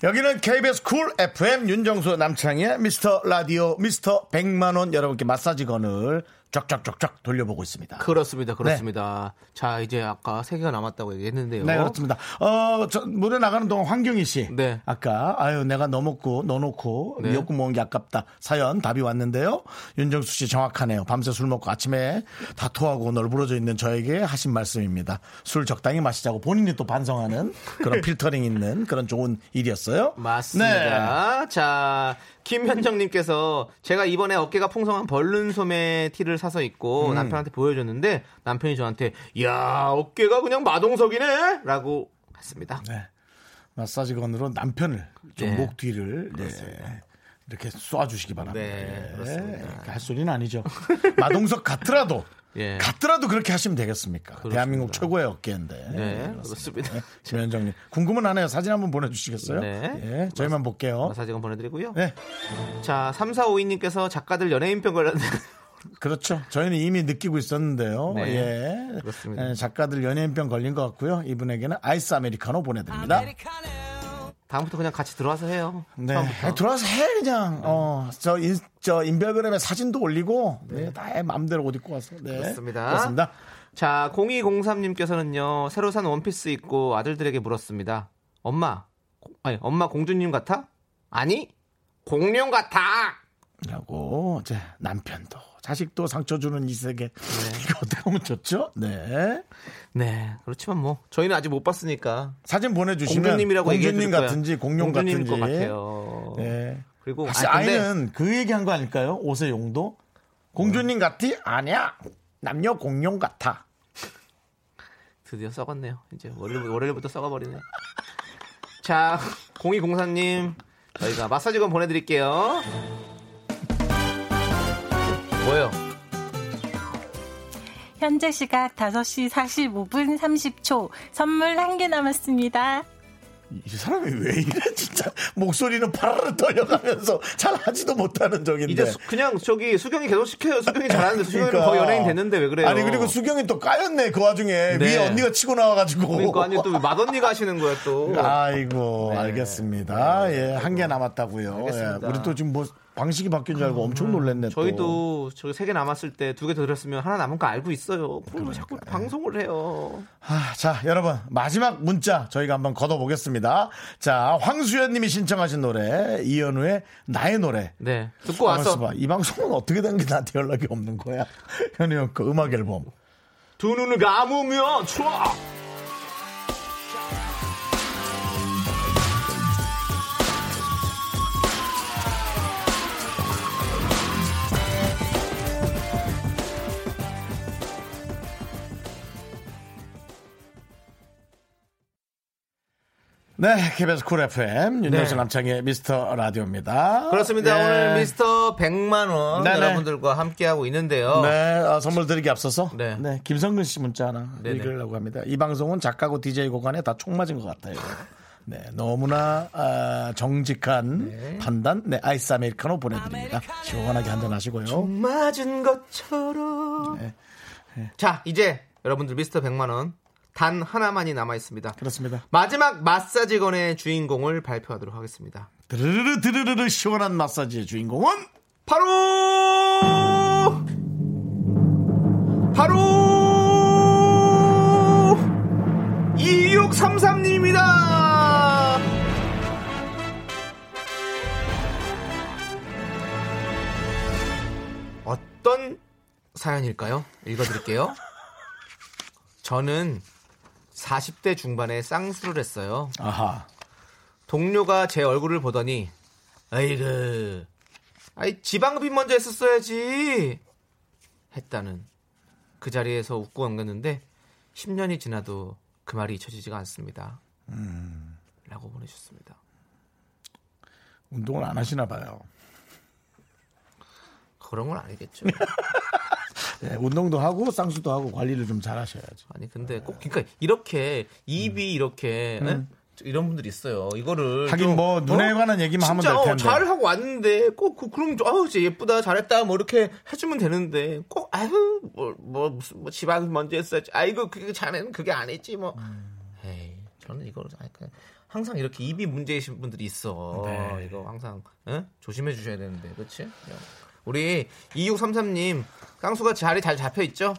여기는 KBS 쿨 FM 윤정수 남창의 미스터 라디오 미스터 100만원 여러분께 마사지건을 쫙쫙쫙쫙 돌려보고 있습니다. 그렇습니다. 그렇습니다. 자, 이제 아까 세 개가 남았다고 얘기했는데요. 네, 그렇습니다. 어, 저, 노래 나가는 동안 황경희 씨. 네. 아까, 아유, 내가 너 먹고, 너 놓고, 네. 미역국 먹은 게 아깝다. 사연, 답이 왔는데요. 윤정수 씨 정확하네요. 밤새 술 먹고 아침에 다 토하고 널브러져 있는 저에게 하신 말씀입니다. 술 적당히 마시자고 본인이 또 반성하는 그런 필터링 있는 그런 좋은 일이었어요. 맞습니다. 네. 자, 김현정님께서 제가 이번에 어깨가 풍성한 벌룬 소매 티를 사서 입고 음. 남편한테 보여줬는데 남편이 저한테 야 어깨가 그냥 마동석이네 라고 했습니다. 네. 마사지건으로 남편을 좀 네. 목 뒤를 네, 이렇게 쏴주시기 바랍니다. 네, 그렇습니다. 이렇게 할 소리는 아니죠. 마동석 같더라도 예. 같더라도 그렇게 하시면 되겠습니까? 대한민국 최고의 어깨인데. 네, 그렇습니다. 김현정님 궁금은 하네요. 사진 한번 보내주시겠어요? 네. 예, 저희만 볼게요. 마사지건 보내드리고요. 네. 자, 3452님께서 작가들 연예인병 걸렸는데 그렇죠. 저희는 이미 느끼고 있었는데요. 네, 예. 그렇습니다. 예, 작가들 연예인병 걸린 것 같고요. 이분에게는 아이스 아메리카노 보내드립니다. 다음부터 그냥 같이 들어와서 해요. 네. 처음부터. 들어와서 해 그냥. 어, 저, 인, 저 인별그램에 사진도 올리고 네, 다 해, 마음대로 옷 입고 와서. 네. 그렇습니다. 그렇습니다. 자, 0203님께서는요, 새로 산 원피스 입고 아들들에게 물었습니다. 엄마, 고- 아니, 엄마 공주님 같아? 아니, 공룡 같아! 라고 이제 남편도 자식도 상처 주는 이 세계 이거 어떻게 보면 좋죠? 네. 네, 그렇지만 뭐, 저희는 아직 못 봤으니까. 사진 보내주시면 공주님이라고 공주님. 같은지 공룡 같은지 것 같아요. 네. 그리고, 사실 아니, 근데- 아이는 그 얘기한 거 아닐까요? 옷의 용도 공주님 같이 아니야 남녀 공룡 같아. 드디어 썩었네요. 이제 월요일, 월요일부터 썩어버리네. 자, 0204님, 저희가 마사지건 보내드릴게요. 뭐예요? 현재 시각 5시 45분 30초. 선물 한 개 남았습니다. 이 사람이 왜 이래 진짜 목소리는 파르르 떨려가면서 잘 하지도 못하는 적인데. 이제 수- 그냥 저기 수경이 계속 시켜요. 수경이 잘하는데 수경이는 그러니까. 거의 연예인 됐는데 왜 그래요? 아니 그리고 수경이 또 까였네 그 와중에 네. 위에 언니가 치고 나와가지고. 그러니까 아니 또 맏언니가 하시는 거야 또. 아이고 네. 알겠습니다. 예, 한 개 남았다고요. 예, 우리 또 지금 뭐 방식이 바뀐 줄 알고 엄청 놀랐네. 또. 저희도 저기 세개 남았을 때 두 개 더 들었으면 하나 남은 거 알고 있어요. 그럼 왜 자꾸 방송을 해요. 아, 자, 여러분 마지막 문자 저희가 한번 걷어 보겠습니다. 자, 황수연님이 신청하신 노래 이현우의 나의 노래. 네. 듣고 와서 봐. 이 방송은 어떻게 된 게 나한테 연락이 없는 거야? 현우 형거 음악 앨범. 두 눈을 감으면 추워. 네, KBS 쿨 FM 윤정수 네. 남창의 미스터 라디오입니다. 그렇습니다. 네. 오늘 미스터 100만 원 네네. 여러분들과 함께 하고 있는데요. 네, 어, 선물 드리기 앞서서 네. 네. 김성근 씨 문자 하나 네네. 읽으려고 합니다. 이 방송은 작가고 DJ 고간에 다 총 맞은 것 같아요. 네, 너무나 아, 정직한 판단. 네, 아이스 아메리카노 보내드립니다. 시원하게 한잔 하시고요. 맞은 것처럼. 네. 자, 이제 여러분들 미스터 100만 원 단 하나만이 남아 있습니다. 그렇습니다. 마지막 마사지건의 주인공을 발표하도록 하겠습니다. 드르르르 드르르르 시원한 마사지의 주인공은 바로 바로 2633님입니다. 어떤 사연일까요? 읽어드릴게요. 저는 40대 중반에 쌍수를 했어요. 아하. 동료가 제 얼굴을 보더니 아이고 아이 지방흡입 먼저 했었어야지 했다는 그 자리에서 웃고 넘겼는데 10년이 지나도 그 말이 잊혀지지가 않습니다. 음, 라고 보내주셨습니다. 운동을 안 하시나 봐요. 그런 건 아니겠죠. 네, 운동도 하고 쌍수도 하고 관리를 좀 잘 하셔야죠. 아니 근데 꼭 그러니까 이렇게 입이 이렇게 예? 음. 이런 분들이 있어요. 이거를 하긴 좀, 뭐 눈에 관한 얘기만 하면 될 텐데. 어, 잘 하고 왔는데 꼭 그, 그럼 좀 아우 진짜 예쁘다 잘했다 뭐 이렇게 해주면 되는데 꼭 아유 뭐, 뭐 무슨 뭐 지방 먼저 했어야지 아이고 그게 자네는 그게 아니지 뭐 음. 에이 저는 이걸 그냥 항상 이렇게 입이 문제이신 분들이 있어. 네. 이거 항상 예? 조심해 주셔야 되는데, 그렇지? 우리 2633님 깡수가 자리 잘 잡혀 있죠?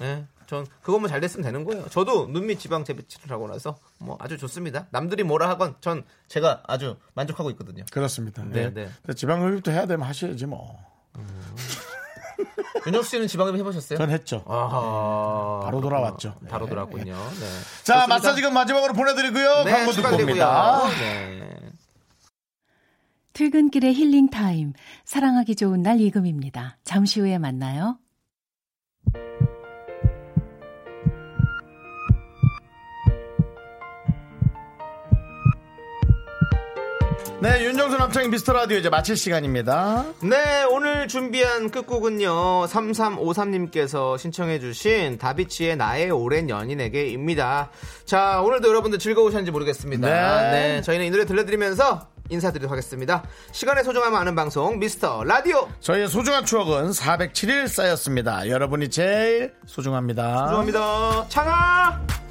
예. 전 그것만 잘 됐으면 되는 거예요. 저도 눈밑 지방 재배치를 하고 나서 뭐 아주 좋습니다. 남들이 뭐라 하건 전 제가 아주 만족하고 있거든요. 그렇습니다. 네, 예. 네. 근데 지방 흡입도 해야 되면 하셔야지 뭐. 윤정수 씨는 지방흡입 해보셨어요? 전 했죠. 아하, 바로 돌아왔죠. 바로 돌아왔군요. 네. 자, 좋습니다. 마사지금 마지막으로 보내드리고요. 네, 광고 듣고. 옵니다. 네. 퇴근길의 힐링 타임. 사랑하기 좋은 날 이금입니다. 잠시 후에 만나요. 네, 윤정수 남창희 미스터 라디오 이제 마칠 시간입니다. 네, 오늘 준비한 끝곡은요. 3353님께서 신청해주신 다비치의 나의 오랜 연인에게입니다. 자, 오늘도 여러분들 즐거우셨는지 모르겠습니다. 네. 네, 저희는 이 노래 들려드리면서 인사드리도록 하겠습니다. 시간의 소중함을 아는 방송 미스터 라디오. 저희의 소중한 추억은 407일 쌓였습니다. 여러분이 제일 소중합니다. 소중합니다. 창아!